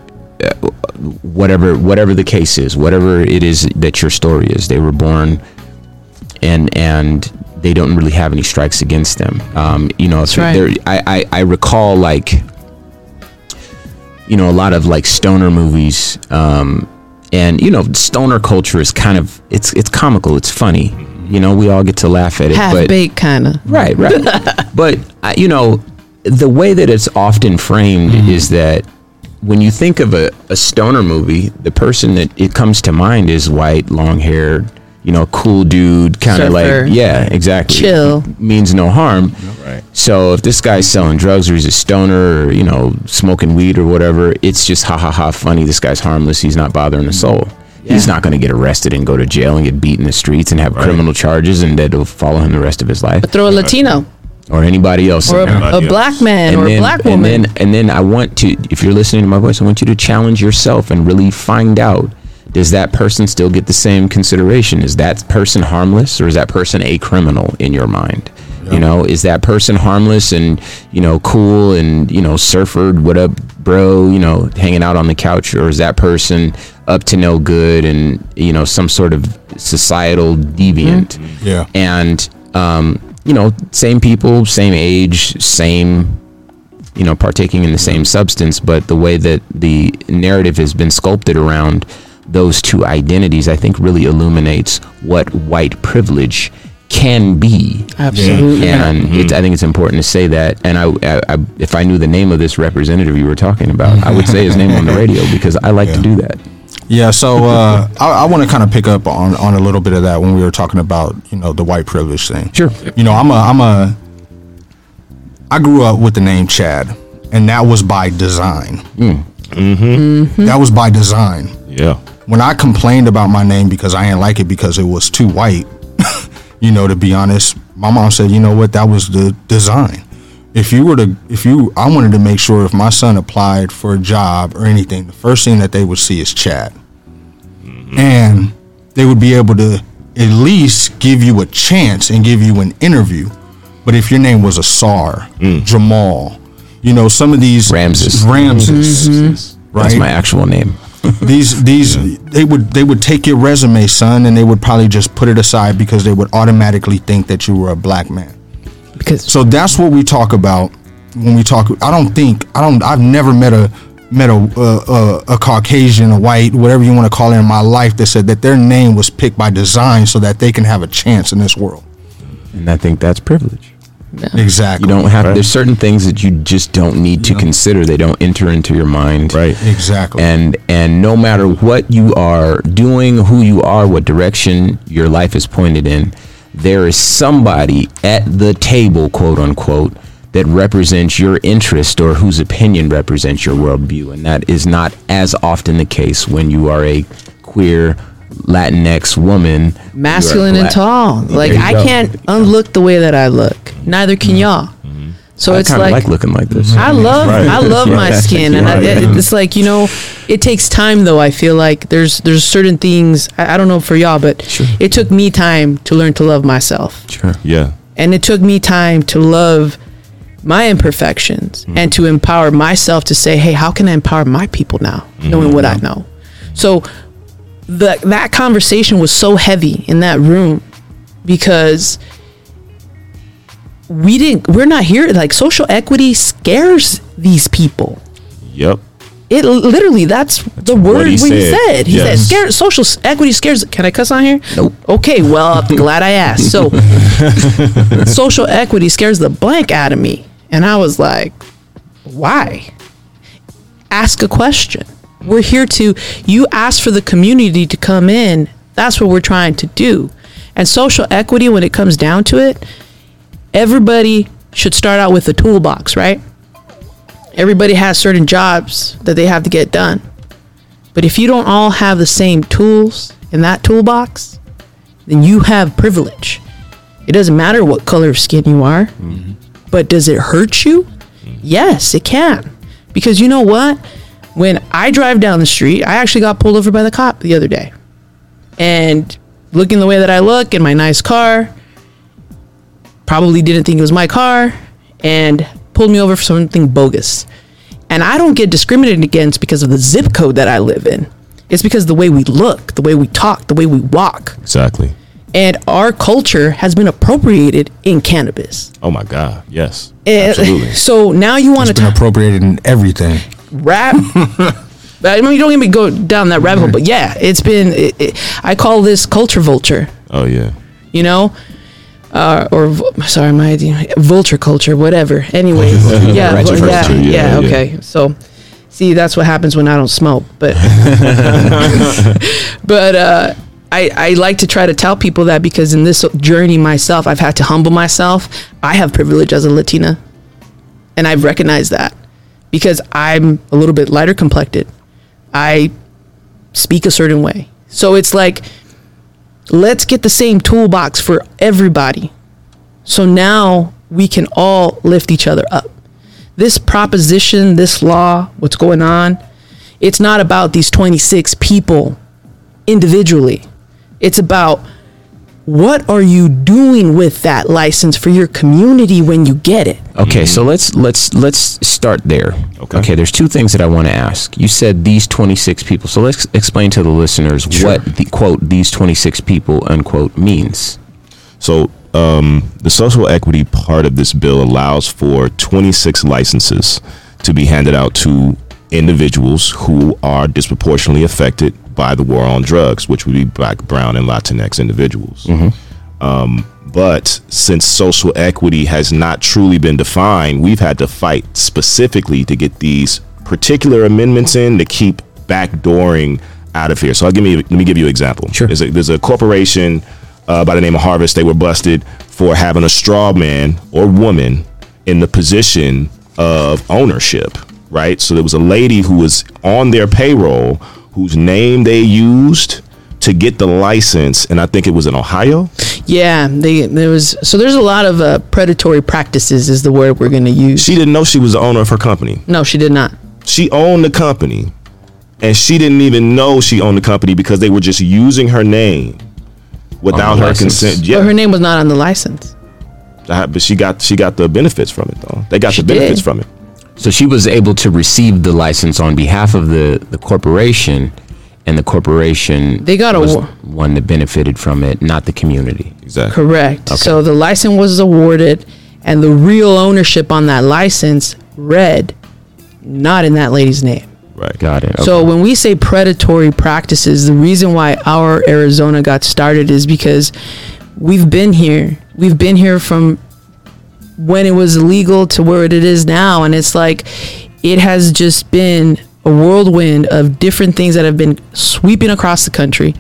[SPEAKER 1] whatever whatever the case is, whatever it is that your story is. They were born, and and they don't really have any strikes against them. Um, you know, so
[SPEAKER 3] right.
[SPEAKER 1] there, I, I I recall like, you know, a lot of like stoner movies. Um, and you know, stoner culture is kind of it's it's comical. It's funny. You know, we all get to laugh at it.
[SPEAKER 3] half
[SPEAKER 1] but
[SPEAKER 3] baked kind of
[SPEAKER 1] Right, right. but you know, the way that it's often framed mm-hmm. is that when you think of a, a stoner movie, the person that it comes to mind is white, long haired, you you know, cool dude, kind of like, yeah, exactly.
[SPEAKER 3] Chill.
[SPEAKER 1] Means no harm.
[SPEAKER 4] Right.
[SPEAKER 1] So if this guy's selling drugs or he's a stoner or, you know, smoking weed or whatever, it's just ha ha ha funny. This guy's harmless. He's not bothering a soul. He's not going to get arrested and go to jail and get beat in the streets and have criminal charges and that'll follow him the rest of his life
[SPEAKER 3] But throw a Latino
[SPEAKER 1] or anybody else.
[SPEAKER 3] or a,
[SPEAKER 1] there.
[SPEAKER 3] a
[SPEAKER 4] Anybody
[SPEAKER 3] black
[SPEAKER 4] else.
[SPEAKER 3] man or a black woman.
[SPEAKER 1] And then, and then I want to, if you're listening to my voice, I want you to challenge yourself and really find out does that person still get the same consideration? Is that person harmless or is that person a criminal in your mind? You know, is that person harmless and, you know, cool and, you know, surfer, what up, bro, you know, hanging out on the couch? Or is that person up to no good and, you know, some sort of societal deviant?
[SPEAKER 2] Yeah.
[SPEAKER 1] and um, you know same people same age same you know partaking in the same substance but the way that the narrative has been sculpted around those two identities i think really illuminates what white privilege can be
[SPEAKER 3] Absolutely.
[SPEAKER 1] and it's, I think it's important to say that. And I, I, I, if I knew the name of this representative you were talking about, I would say his name on the radio because I like to do that.
[SPEAKER 2] Yeah, so uh, I, I want to kind of pick up on, on a little bit of that when we were talking about you know the white privilege thing.
[SPEAKER 1] Sure.
[SPEAKER 2] You know, I'm a I'm a I grew up with the name Chad, and that was by design. Mm-hmm. That was by design.
[SPEAKER 4] Yeah.
[SPEAKER 2] When I complained about my name because I didn't like it because it was too white, you know, to be honest, my mom said, you know what, that was the design. If you were to, if you, I wanted to make sure if my son applied for a job or anything, the first thing that they would see is Chad. Mm-hmm. And they would be able to at least give you a chance and give you an interview. But if your name was a Asar, mm. Jamal, you know, some of these
[SPEAKER 1] Ramses.
[SPEAKER 2] Ramses, right?
[SPEAKER 1] That's my actual name.
[SPEAKER 2] These these they would they would take your resume, son, and they would probably just put it aside because they would automatically think that you were a black man.
[SPEAKER 3] because
[SPEAKER 2] So that's what we talk about when we talk. I don't think I don't. I've never met a met a uh, a, a Caucasian, a white, whatever you want to call it in my life that said that their name was picked by design so that they can have a chance in this world.
[SPEAKER 1] And I think that's privilege.
[SPEAKER 2] Exactly.
[SPEAKER 1] You don't have.
[SPEAKER 4] Right.
[SPEAKER 1] There's certain things that you just don't need to consider. They don't enter into your mind.
[SPEAKER 4] Right.
[SPEAKER 2] exactly.
[SPEAKER 1] And and no matter what you are doing, who you are, what direction your life is pointed in, there is somebody at the table, quote unquote, that represents your interest or whose opinion represents your worldview. And that is not as often the case when you are a queer Latinx woman.
[SPEAKER 3] Masculine and tall. Like I
[SPEAKER 1] go.
[SPEAKER 3] can't unlook the way that I look. Neither can mm-hmm. y'all. Mm-hmm. So
[SPEAKER 1] I
[SPEAKER 3] it's like,
[SPEAKER 1] like, looking like this.
[SPEAKER 3] I mm-hmm. love
[SPEAKER 4] Right.
[SPEAKER 3] I love my skin, and I,
[SPEAKER 4] Right.
[SPEAKER 3] it- it's like you know, it takes time though. I feel like there's there's certain things I, I don't know for y'all, but
[SPEAKER 1] Sure.
[SPEAKER 3] it took me time to learn to love myself,
[SPEAKER 1] Sure.
[SPEAKER 4] Yeah.
[SPEAKER 3] and it took me time to love my imperfections and to empower myself to say, hey, how can I empower my people now, knowing what I know? So the, that conversation was so heavy in that room because we didn't we're not here like social equity scares these people
[SPEAKER 4] Yep.
[SPEAKER 3] it literally that's, the word
[SPEAKER 4] he
[SPEAKER 3] he
[SPEAKER 4] said.
[SPEAKER 3] said he
[SPEAKER 4] Yes.
[SPEAKER 3] said scare social equity scares can i cuss on here
[SPEAKER 1] Nope.
[SPEAKER 3] okay well i'm glad i asked so social equity scares the blank out of me and i was like why ask a question we're here to you ask for the community to come in. That's what we're trying to do. And social equity when it comes down to it everybody should start out with a toolbox right? Everybody has certain jobs that they have to get done. But if you don't all have the same tools in that toolbox then you have privilege. It doesn't matter what color of skin you are mm-hmm. but does it hurt you? Mm. Yes it can. Because you know what when i drive down the street i actually got pulled over by the cop the other day and looking the way that i look in my nice car probably didn't think it was my car and pulled me over for something bogus. And I don't get discriminated against because of the zip code that I live in. It's because of the way we look, the way we talk, the way we walk.
[SPEAKER 4] Exactly.
[SPEAKER 3] And our culture has been appropriated in cannabis.
[SPEAKER 4] Oh my God. Yes.
[SPEAKER 3] And
[SPEAKER 4] Absolutely.
[SPEAKER 3] So now you want to
[SPEAKER 2] it's been appropriated in everything.
[SPEAKER 3] Rap. I mean, you don't even go down that rabbit hole, but yeah, it's been. It, it, I call this culture vulture.
[SPEAKER 4] Oh yeah.
[SPEAKER 3] you know uh, or sorry my vulture culture whatever anyway yeah yeah,
[SPEAKER 4] yeah,
[SPEAKER 3] yeah
[SPEAKER 4] yeah.
[SPEAKER 3] okay so see that's what happens when i don't smoke but but uh I, I like to try to tell people that because in this journey myself, I've had to humble myself. I have privilege as a Latina, and I've recognized that because I'm a little bit lighter complected. I speak a certain way. So it's like, let's get the same toolbox for everybody. So now we can all lift each other up. This proposition, this law, what's going on, it's not about these 26 people individually. It's about what are you doing with that license for your community when you get it?
[SPEAKER 1] Okay, so let's let's let's start there.
[SPEAKER 4] Okay.
[SPEAKER 1] Okay, there's two things that I want to ask. You said these 26 people. So let's explain to the listeners what the quote these 26 people unquote means.
[SPEAKER 4] So um, the social equity part of this bill allows for 26 licenses to be handed out to individuals who are disproportionately affected by the war on drugs, which would be Black, Brown, and Latinx individuals. Um, but since social equity has not truly been defined, we've had to fight specifically to get these particular amendments in to keep backdooring out of here. So I'll give me let me give you an example.
[SPEAKER 1] Sure.
[SPEAKER 4] There's a, there's a corporation uh, by the name of Harvest. They were busted for having a straw man or woman in the position of ownership. Right. So there was a lady who was on their payroll whose name they used to get the license, and I think it was in Ohio.
[SPEAKER 3] Yeah, they there was so there's a lot of uh, predatory practices is the word we're going to use.
[SPEAKER 4] She didn't know she was the owner of her company.
[SPEAKER 3] no, she did not.
[SPEAKER 4] She owned the company, and she didn't even know she owned the company because they were just using her name without her
[SPEAKER 1] license.
[SPEAKER 4] consent.
[SPEAKER 3] But
[SPEAKER 4] Yeah,
[SPEAKER 3] her name was not on the license.
[SPEAKER 4] but she got she got the benefits from it though. They got
[SPEAKER 3] She
[SPEAKER 4] the benefits
[SPEAKER 3] did.
[SPEAKER 4] from it.
[SPEAKER 1] So she was able to receive the license on behalf of the the corporation, and the corporation
[SPEAKER 3] They got a
[SPEAKER 1] was
[SPEAKER 3] wa-
[SPEAKER 1] one that benefited from it, not the community.
[SPEAKER 4] Exactly.
[SPEAKER 3] Correct. So the license was awarded, and the real ownership on that license read not in that lady's name.
[SPEAKER 4] Right.
[SPEAKER 1] Got it.
[SPEAKER 3] So when we say predatory practices, the reason why our Arizona got started is because we've been here. We've been here from when it was illegal to where it is now, and it's like it has just been a whirlwind of different things that have been sweeping across the country.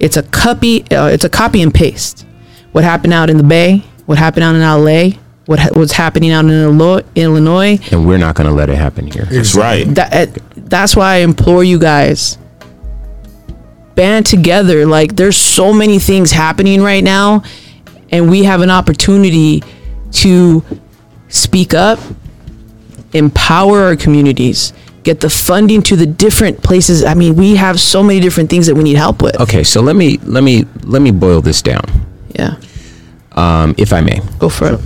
[SPEAKER 3] It's a copy. Uh, it's a copy and paste. What happened out in the Bay? What happened out in LA? What ha- what's happening out in Illinois? Illinois?
[SPEAKER 1] and we're not going to let it happen here.
[SPEAKER 4] That's right.
[SPEAKER 3] that uh, that's why I implore you guys band together like there's so many things happening right now and we have an opportunity to speak up empower our communities get the funding to the different places. I mean we have so many different things that we need help with.
[SPEAKER 1] Okay, so let me let me let me boil this down,
[SPEAKER 3] yeah.
[SPEAKER 1] Um, if I may.
[SPEAKER 3] go for it.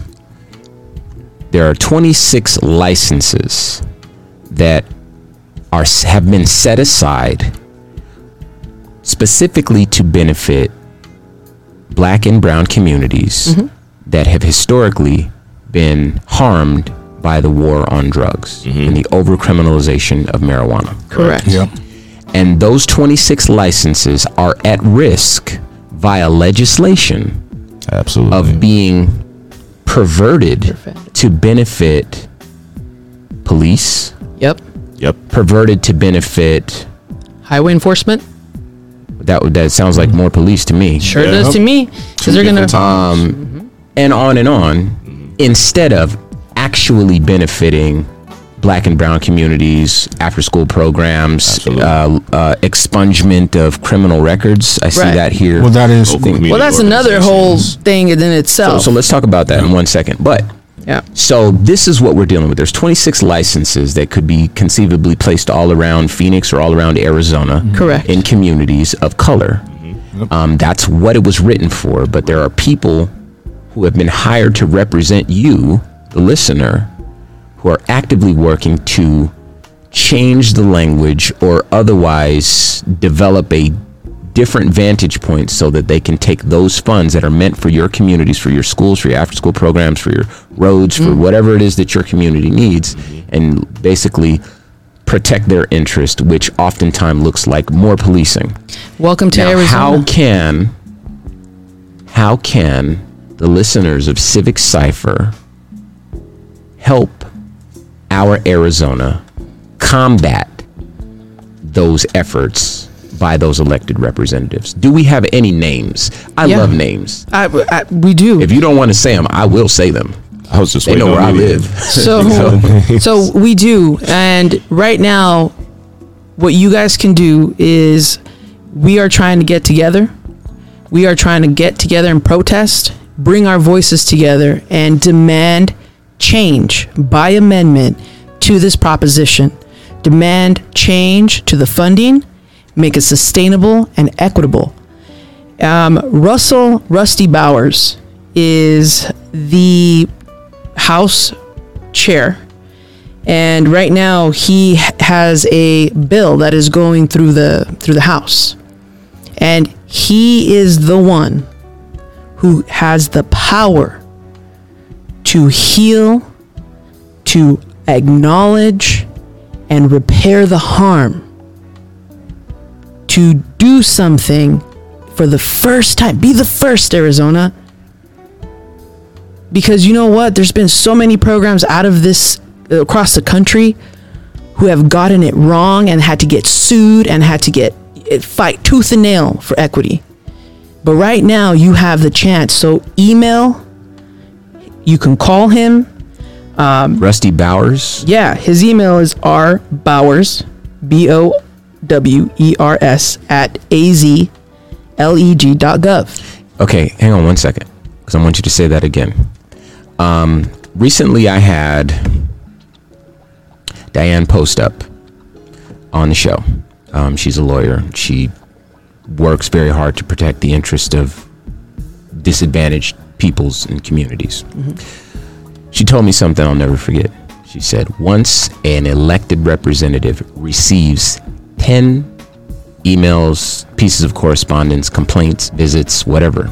[SPEAKER 1] There are 26 licenses that are have been set aside specifically to benefit black and brown communities that have historically been harmed by the war on drugs mm-hmm. and the overcriminalization of marijuana.
[SPEAKER 3] correct
[SPEAKER 2] Yep.
[SPEAKER 1] And those 26 licenses are at risk via legislation
[SPEAKER 4] Absolutely.
[SPEAKER 1] of being perverted
[SPEAKER 3] Perfect.
[SPEAKER 1] to benefit police,
[SPEAKER 3] yep
[SPEAKER 4] yep.
[SPEAKER 1] perverted to benefit
[SPEAKER 3] highway enforcement
[SPEAKER 1] that that sounds like mm-hmm. more police to me.
[SPEAKER 3] sure
[SPEAKER 4] Yeah.
[SPEAKER 3] does to me because they're gonna
[SPEAKER 4] different times. Um, mm-hmm.
[SPEAKER 1] And on and on instead of actually benefiting black and brown communities, after school programs, uh, uh, expungement of criminal records. I see
[SPEAKER 3] Right.
[SPEAKER 1] that here.
[SPEAKER 2] Well, that is.
[SPEAKER 4] Local
[SPEAKER 3] well that's another whole thing in itself
[SPEAKER 1] so let's talk about that in one second. But
[SPEAKER 3] yeah
[SPEAKER 1] So this is what we're dealing with. There's 26 licenses that could be conceivably placed all around Phoenix or all around Arizona.
[SPEAKER 3] Correct.
[SPEAKER 1] In communities of color. Um, that's what it was written for. But there are people who have been hired to represent you, the listener, who are actively working to change the language or otherwise develop a different vantage point so that they can take those funds that are meant for your communities, for your schools, for your after school programs, for your roads, for mm-hmm. whatever it is that your community needs, and basically protect their interest, which oftentimes looks like more policing.
[SPEAKER 3] welcome to
[SPEAKER 1] Now,
[SPEAKER 3] Arizona
[SPEAKER 1] how can how can the listeners of Civic Cipher help our Arizona combat those efforts by those elected representatives. Do we have any names? I
[SPEAKER 3] Yeah.
[SPEAKER 1] love names.
[SPEAKER 3] I, I, we do.
[SPEAKER 1] If you don't want to say them, I will say them.
[SPEAKER 4] I was just
[SPEAKER 1] They
[SPEAKER 4] waiting
[SPEAKER 1] know where I live.
[SPEAKER 3] So, so we do, and right now, what you guys can do is, we are trying to get together. We are trying to get together and protest, bring our voices together, and demand change by amendment to this proposition. Demand change to the funding, make it sustainable and equitable. Um, Russell Rusty Bowers is the House chair. And right now he has a bill that is going through the through the House. And he is the one who has the power to heal, to acknowledge and repair the harm. To do something for the first time. Be the first Arizona because you know what there's been so many programs out of this uh, across the country who have gotten it wrong and had to get sued and had to get uh, fight tooth and nail for equity but right now you have the chance so email you can call him
[SPEAKER 1] Rusty Bowers.
[SPEAKER 3] yeah his email is r bowers b-o-w-e-r-s at azleg.gov
[SPEAKER 1] Okay, hang on one second, because I want you to say that again. Um, recently, I had Diane Post up on the show. Um, she's a lawyer. She works very hard to protect the interest of disadvantaged peoples and communities. Mm-hmm. She told me something I'll never forget. She said, once an elected representative receives 10 emails, pieces of correspondence, complaints, visits, whatever,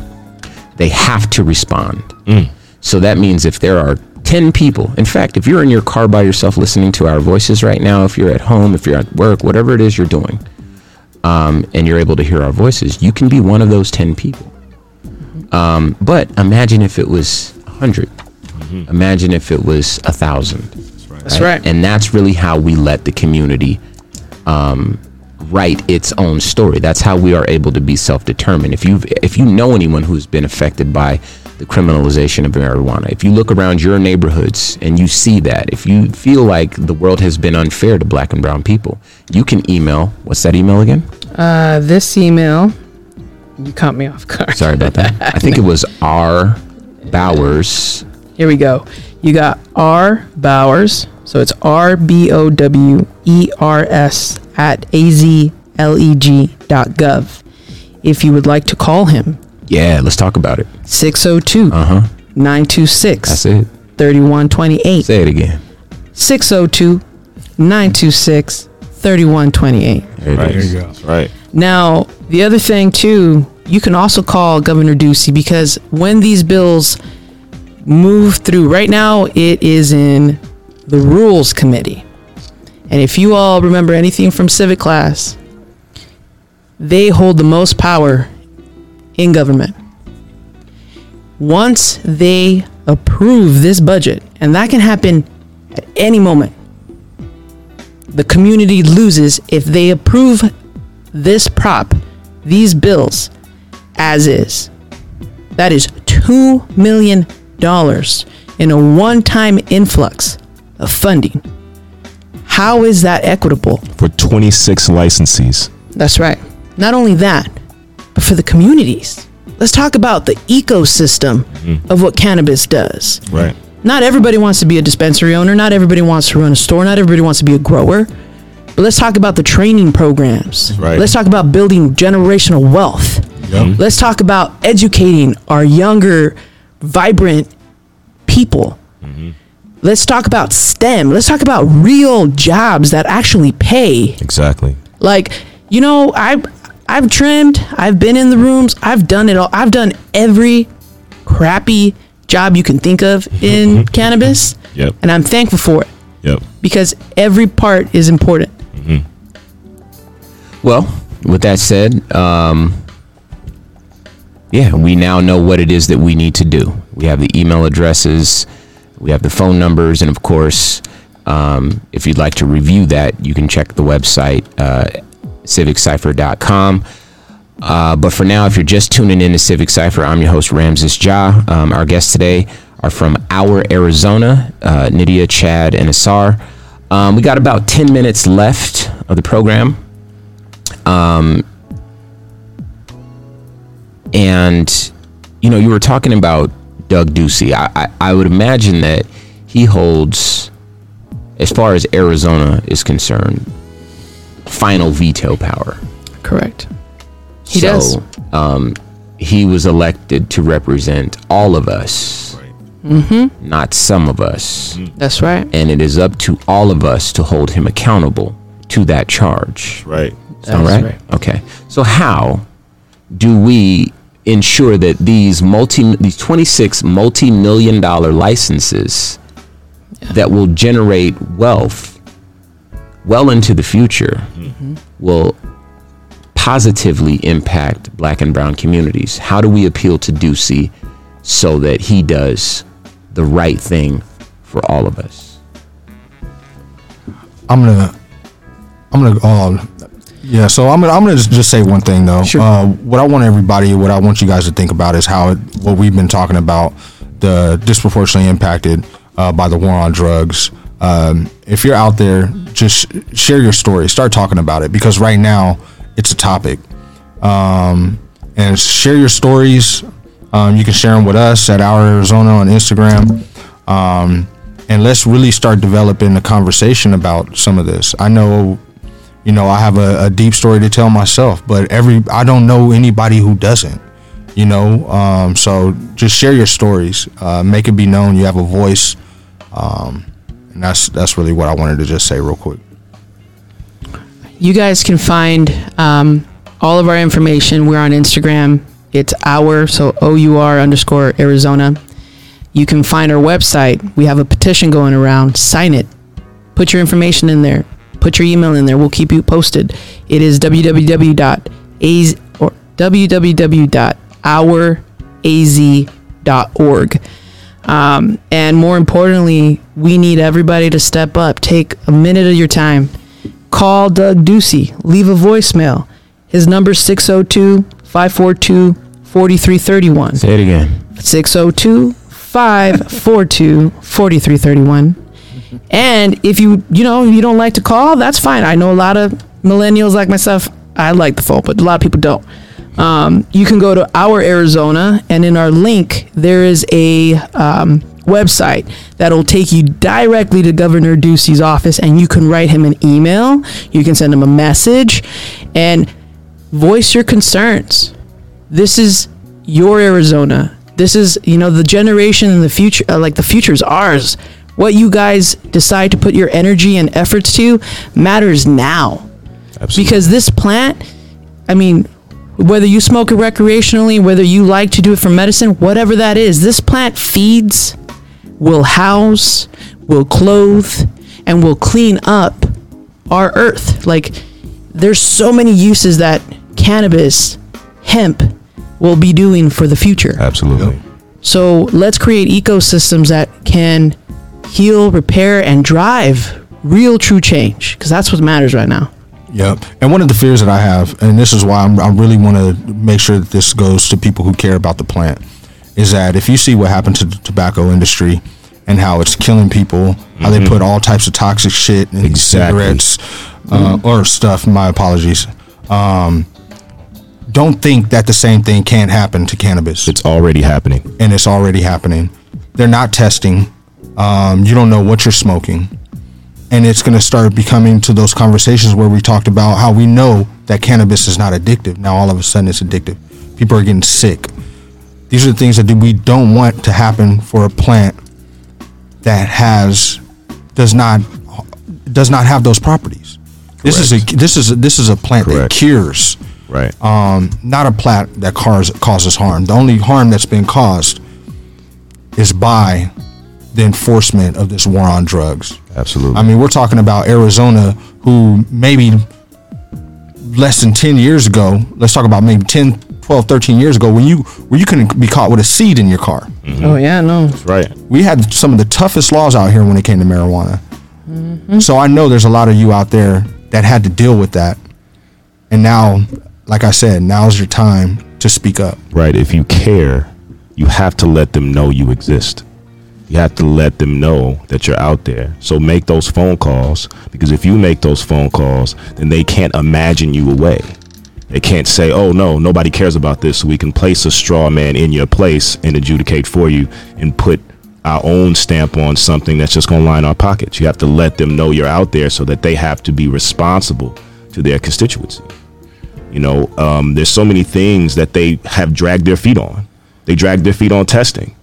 [SPEAKER 1] they have to respond. Mm. So that means if there are 10 people, in fact, if you're in your car by yourself listening to our voices right now, if you're at home, if you're at work, whatever it is you're doing, um, and you're able to hear our voices, you can be one of those 10 people. Um, but imagine if it was 100. Imagine if it was a thousand.
[SPEAKER 3] that's right
[SPEAKER 1] And that's really how we let the community um, write its own story. That's how we are able to be self-determined. If you if you know anyone who's been affected by the criminalization of marijuana, if you look around your neighborhoods and you see that, if you feel like the world has been unfair to black and brown people, you can email. What's that email again?
[SPEAKER 3] uh, this email you caught me off guard
[SPEAKER 1] Sorry about that. I think it was R Bowers.
[SPEAKER 3] Here we go. You got R Bowers. So it's R B O W E R S at azleg.gov. If you would like to call him,
[SPEAKER 1] Yeah, let's talk about it.
[SPEAKER 3] 602
[SPEAKER 1] Uh huh.
[SPEAKER 3] 926
[SPEAKER 1] That's it.
[SPEAKER 3] 3128.
[SPEAKER 1] Say it again.
[SPEAKER 3] 602 926 3128.
[SPEAKER 1] There it
[SPEAKER 4] Right.
[SPEAKER 2] There you go.
[SPEAKER 4] That's right.
[SPEAKER 3] Now, the other thing too, you can also call Governor Ducey because when these bills move through, right now it is in the Rules Committee. And if you all remember anything from civic class, they hold the most power in government. Once they approve this budget, and that can happen at any moment, the community loses if they approve this prop, these bills, as is. That is $2 million in a one time influx of funding. How is that equitable?
[SPEAKER 4] For 26 licensees.
[SPEAKER 3] That's right. Not only that, but for the communities. Let's talk about the ecosystem of what cannabis does.
[SPEAKER 4] Right.
[SPEAKER 3] Not everybody wants to be a dispensary owner. Not everybody wants to run a store. Not everybody wants to be a grower. But let's talk about the training programs.
[SPEAKER 4] Right.
[SPEAKER 3] Let's talk about building generational wealth.
[SPEAKER 2] Yep.
[SPEAKER 3] Let's talk about educating our younger, vibrant people. Mm. Let's talk about STEM. Let's talk about real jobs that actually pay.
[SPEAKER 4] Exactly.
[SPEAKER 3] Like, you know, I've I've trimmed, I've been in the rooms, I've done it all. I've done every crappy job you can think of in cannabis.
[SPEAKER 4] Yep.
[SPEAKER 3] And I'm thankful for it
[SPEAKER 4] Yep.
[SPEAKER 3] because every part is important.
[SPEAKER 1] Well, with that said, um, yeah, we now know what it is that we need to do. We have the email addresses, we have the phone numbers, and of course, um, if you'd like to review that, you can check the website, uh, civiccipher.com. Uh, but for now, if you're just tuning in to Civic Cipher, I'm your host, Ramses Ja. Um, our guests today are from Our Arizona, uh, Nydia, Chad, and Asar. Um, we got about 10 minutes left of the program. Um, and, you know, you were talking about Doug Ducey. I, I, I would imagine that he holds, as far as Arizona is concerned, final veto power.
[SPEAKER 3] Correct. He
[SPEAKER 1] so,
[SPEAKER 3] does.
[SPEAKER 1] Um, he was elected to represent all of us,
[SPEAKER 3] Mm-hmm.
[SPEAKER 1] not some of us.
[SPEAKER 3] That's right.
[SPEAKER 1] And it is up to all of us to hold him accountable to that charge.
[SPEAKER 4] Right.
[SPEAKER 1] All
[SPEAKER 3] That's
[SPEAKER 1] right? Okay. So how do we ensure that these multi these 26 multi-million dollar licenses that will generate wealth well into the future will positively impact black and brown communities? How do we appeal to Ducey so that he does the right thing for all of us?
[SPEAKER 2] I'm gonna, I'm gonna, uh, yeah. So I'm gonna, I'm gonna just, just say one thing though.
[SPEAKER 1] Sure.
[SPEAKER 2] Uh, what I want everybody, what I want you guys to think about is how it, what we've been talking about, the disproportionately impacted uh, by the war on drugs. Um, if you're out there, just share your story. Start talking about it because right now it's a topic. Um, and share your stories. Um, you can share them with us at Our Arizona on Instagram. Um, and let's really start developing a conversation about some of this. I know, you know, I have a, a deep story to tell myself, but every I don't know anybody who doesn't. You know, um, so just share your stories, uh, make it be known you have a voice, um, and that's that's really what I wanted to just say real quick.
[SPEAKER 3] You guys can find um, all of our information. We're on Instagram. It's our so O U R underscore Arizona. You can find our website. We have a petition going around. Sign it. Put your information in there. Put your email in there. We'll keep you posted. It is www.az or www.ouraz.org. Um, and more importantly, we need everybody to step up. Take a minute of your time. Call Doug Ducey. Leave a voicemail. His number 602 542 4331.
[SPEAKER 1] Say it again.
[SPEAKER 3] 602 542 4331. And if you, you know, you don't like to call, that's fine. I know a lot of millennials like myself, I like the phone, but a lot of people don't. Um, you can go to our Arizona, and in our link, there is a um, website that'll take you directly to Governor Ducey's office, and you can write him an email, you can send him a message, and voice your concerns. This is your Arizona. This is, you know, the generation and the future, uh, like the future is ours. What you guys decide to put your energy and efforts to matters now.
[SPEAKER 4] Absolutely.
[SPEAKER 3] Because this plant, I mean, whether you smoke it recreationally, whether you like to do it for medicine, whatever that is, this plant feeds, will house, will clothe, and will clean up our earth. Like, there's so many uses that cannabis, hemp, will be doing for the future.
[SPEAKER 4] Absolutely.
[SPEAKER 3] So let's create ecosystems that can heal, repair, and drive real true change because that's what matters right now.
[SPEAKER 2] Yep. And one of the fears that I have, and this is why I'm, I really want to make sure that this goes to people who care about the plant, is that if you see what happened to the tobacco industry and how it's killing people, how they put all types of toxic shit in
[SPEAKER 4] Exactly.
[SPEAKER 2] cigarettes uh, or stuff, my apologies. Um, don't think that the same thing can't happen to cannabis
[SPEAKER 4] It's already happening.
[SPEAKER 2] and it's already happening. They're not testing. Um, you don't know what you're smoking. And it's going to start becoming to those conversations where we talked about how we know that cannabis is not addictive. Now all of a sudden it's addictive. People are getting sick. These are the things that we don't want to happen for a plant that has does not does not have those properties. This is a this is a, this is a plant that cures
[SPEAKER 4] Right.
[SPEAKER 2] um, not a plant that cause, causes harm. The only harm that's been caused is by the enforcement of this war on drugs.
[SPEAKER 4] Absolutely.
[SPEAKER 2] I mean, we're talking about Arizona, who maybe less than 10 years ago, let's talk about maybe 10, 12, 13 years ago, when you where you couldn't be caught with a seed in your car. Mm-hmm.
[SPEAKER 3] Oh, yeah, no.
[SPEAKER 4] right.
[SPEAKER 2] We had some of the toughest laws out here when it came to marijuana. Mm-hmm. So I know there's a lot of you out there that had to deal with that. And now, like I said, now's your time to speak up.
[SPEAKER 4] right? If you care, you have to let them know you exist. You have to let them know that you're out there. So make those phone calls because if you make those phone calls, then they can't imagine you away. They can't say, "Oh no, nobody cares about this." So we can place a straw man in your place and adjudicate for you and put our own stamp on something that's just going to line our pockets. You have to let them know you're out there so that they have to be responsible to their constituency. You know, um, there's so many things that they have dragged their feet on. They dragged their feet on testing.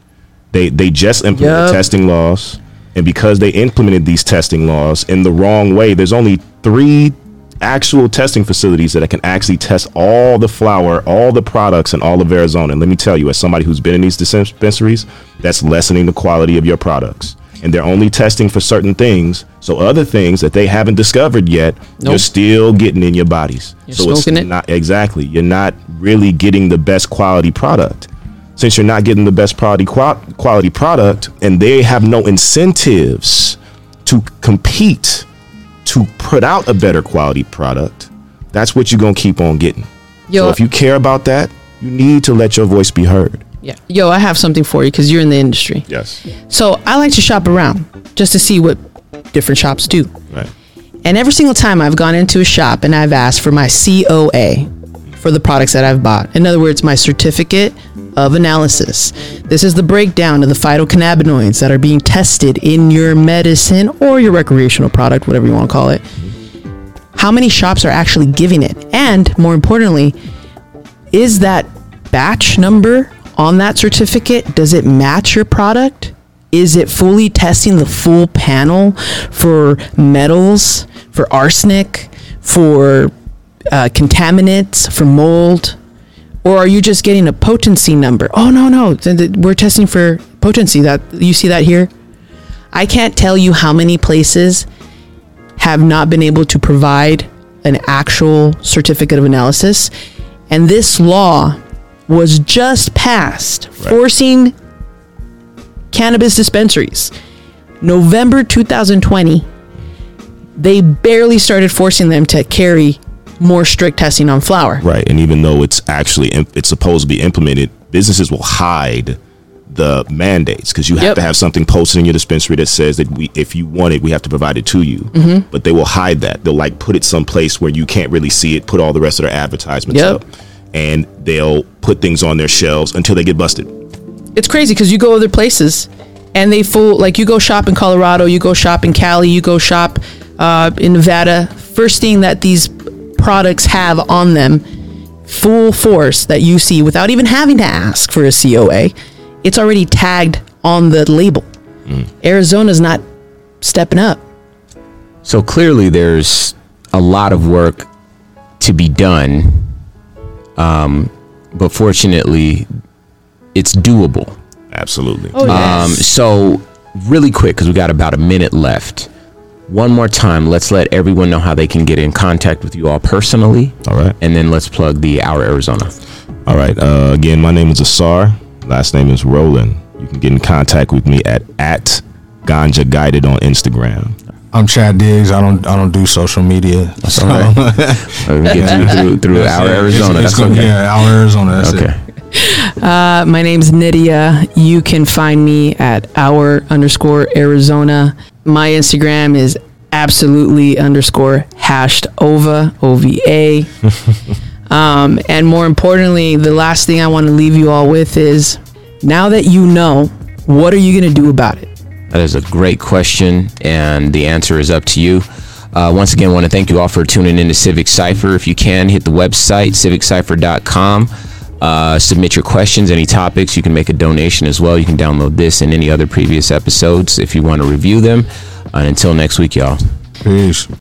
[SPEAKER 4] They they just implemented
[SPEAKER 3] Yup.
[SPEAKER 4] testing laws, and because they implemented these testing laws in the wrong way, there's only three actual testing facilities that can actually test all the flour, all the products in all of Arizona. And let me tell you, as somebody who's been in these dispensaries, that's lessening the quality of your products. And they're only testing for certain things. So other things that they haven't discovered yet, you're still getting in your bodies.
[SPEAKER 3] You're
[SPEAKER 4] so it's
[SPEAKER 3] it.
[SPEAKER 4] not exactly. You're not really getting the best quality product. Since you're not getting the best quality quality product, and they have no incentives to compete to put out a better quality product, that's what you're gonna keep on getting.
[SPEAKER 3] Yo,
[SPEAKER 4] so if you care about that, you need to let your voice be heard.
[SPEAKER 3] yeah. Yo, I have something for you because you're in the industry.
[SPEAKER 4] Yes.
[SPEAKER 3] So I like to shop around just to see what different shops do.
[SPEAKER 4] Right.
[SPEAKER 3] And every single time I've gone into a shop and I've asked for my COA for the products that I've bought. In other words, my certificate of analysis. This is the breakdown of the phytocannabinoids that are being tested in your medicine or your recreational product, whatever you want to call it. How many shops are actually giving it? And more importantly, is that batch number on that certificate does it match your product is it fully testing the full panel for metals for arsenic for uh, contaminants from mold or are you just getting a potency number? Oh no no. We're testing for potency. That you see that here? I can't tell you how many places have not been able to provide an actual certificate of analysis. And this law was just passed, forcing cannabis dispensaries. November 2020, they barely started forcing them to carry more strict testing on flour.
[SPEAKER 4] Right. And even though it's actually it's supposed to be implemented, businesses will hide the mandates because you have
[SPEAKER 3] Yep.
[SPEAKER 4] to have something posted in your dispensary that says that we, if you want it, we have to provide it to you.
[SPEAKER 3] Mm-hmm.
[SPEAKER 4] But they will hide that. They'll like put it someplace where you can't really see it. Put all the rest of their advertisements
[SPEAKER 3] Yep.
[SPEAKER 4] up, and they'll put things on their shelves until they get busted.
[SPEAKER 3] it's crazy because you go other places and they fool like you go shop in Colorado, you go shop in Cali, you go shop uh, in Nevada. First thing that these products have on them, full force that you see without even having to ask for a COA, it's already tagged on the label. Arizona's not stepping up.
[SPEAKER 1] So clearly, there's a lot of work to be done, um, but fortunately, it's doable.
[SPEAKER 4] Absolutely.
[SPEAKER 3] Oh
[SPEAKER 1] Um, so, really quick, because we got about a minute left. One more time, let's let everyone know how they can get in contact with you all personally,
[SPEAKER 4] all right.
[SPEAKER 1] and then let's plug the Our Arizona.
[SPEAKER 4] All right. Uh, again, my name is Asar. Last name is Roland. You can get in contact with me at at Ganja Guided on Instagram.
[SPEAKER 2] I'm Chad Diggs. I don't I don't do social media. So
[SPEAKER 1] all We'll get you through, through Our Arizona.
[SPEAKER 2] It's,
[SPEAKER 1] That's
[SPEAKER 2] it's gonna,
[SPEAKER 1] okay.
[SPEAKER 2] Yeah, our Arizona. That's
[SPEAKER 1] Okay.
[SPEAKER 2] it.
[SPEAKER 3] Uh, my name's Nydia. You can find me at our underscore Arizona. My Instagram is absolutely underscore hashed ova o v a. Um, and more importantly, the last thing I want to leave you all with is now that you know, what are you going to do about it?
[SPEAKER 1] That is a great question, and the answer is up to you. Uh, once again, I want to thank you all for tuning in to Civic Cipher. If you can, hit the website, civiccipher.com. Uh, submit your questions, any topics. You can make a donation as well. You can download this and any other previous episodes if you want to review them. And until next week, y'all.
[SPEAKER 2] Peace.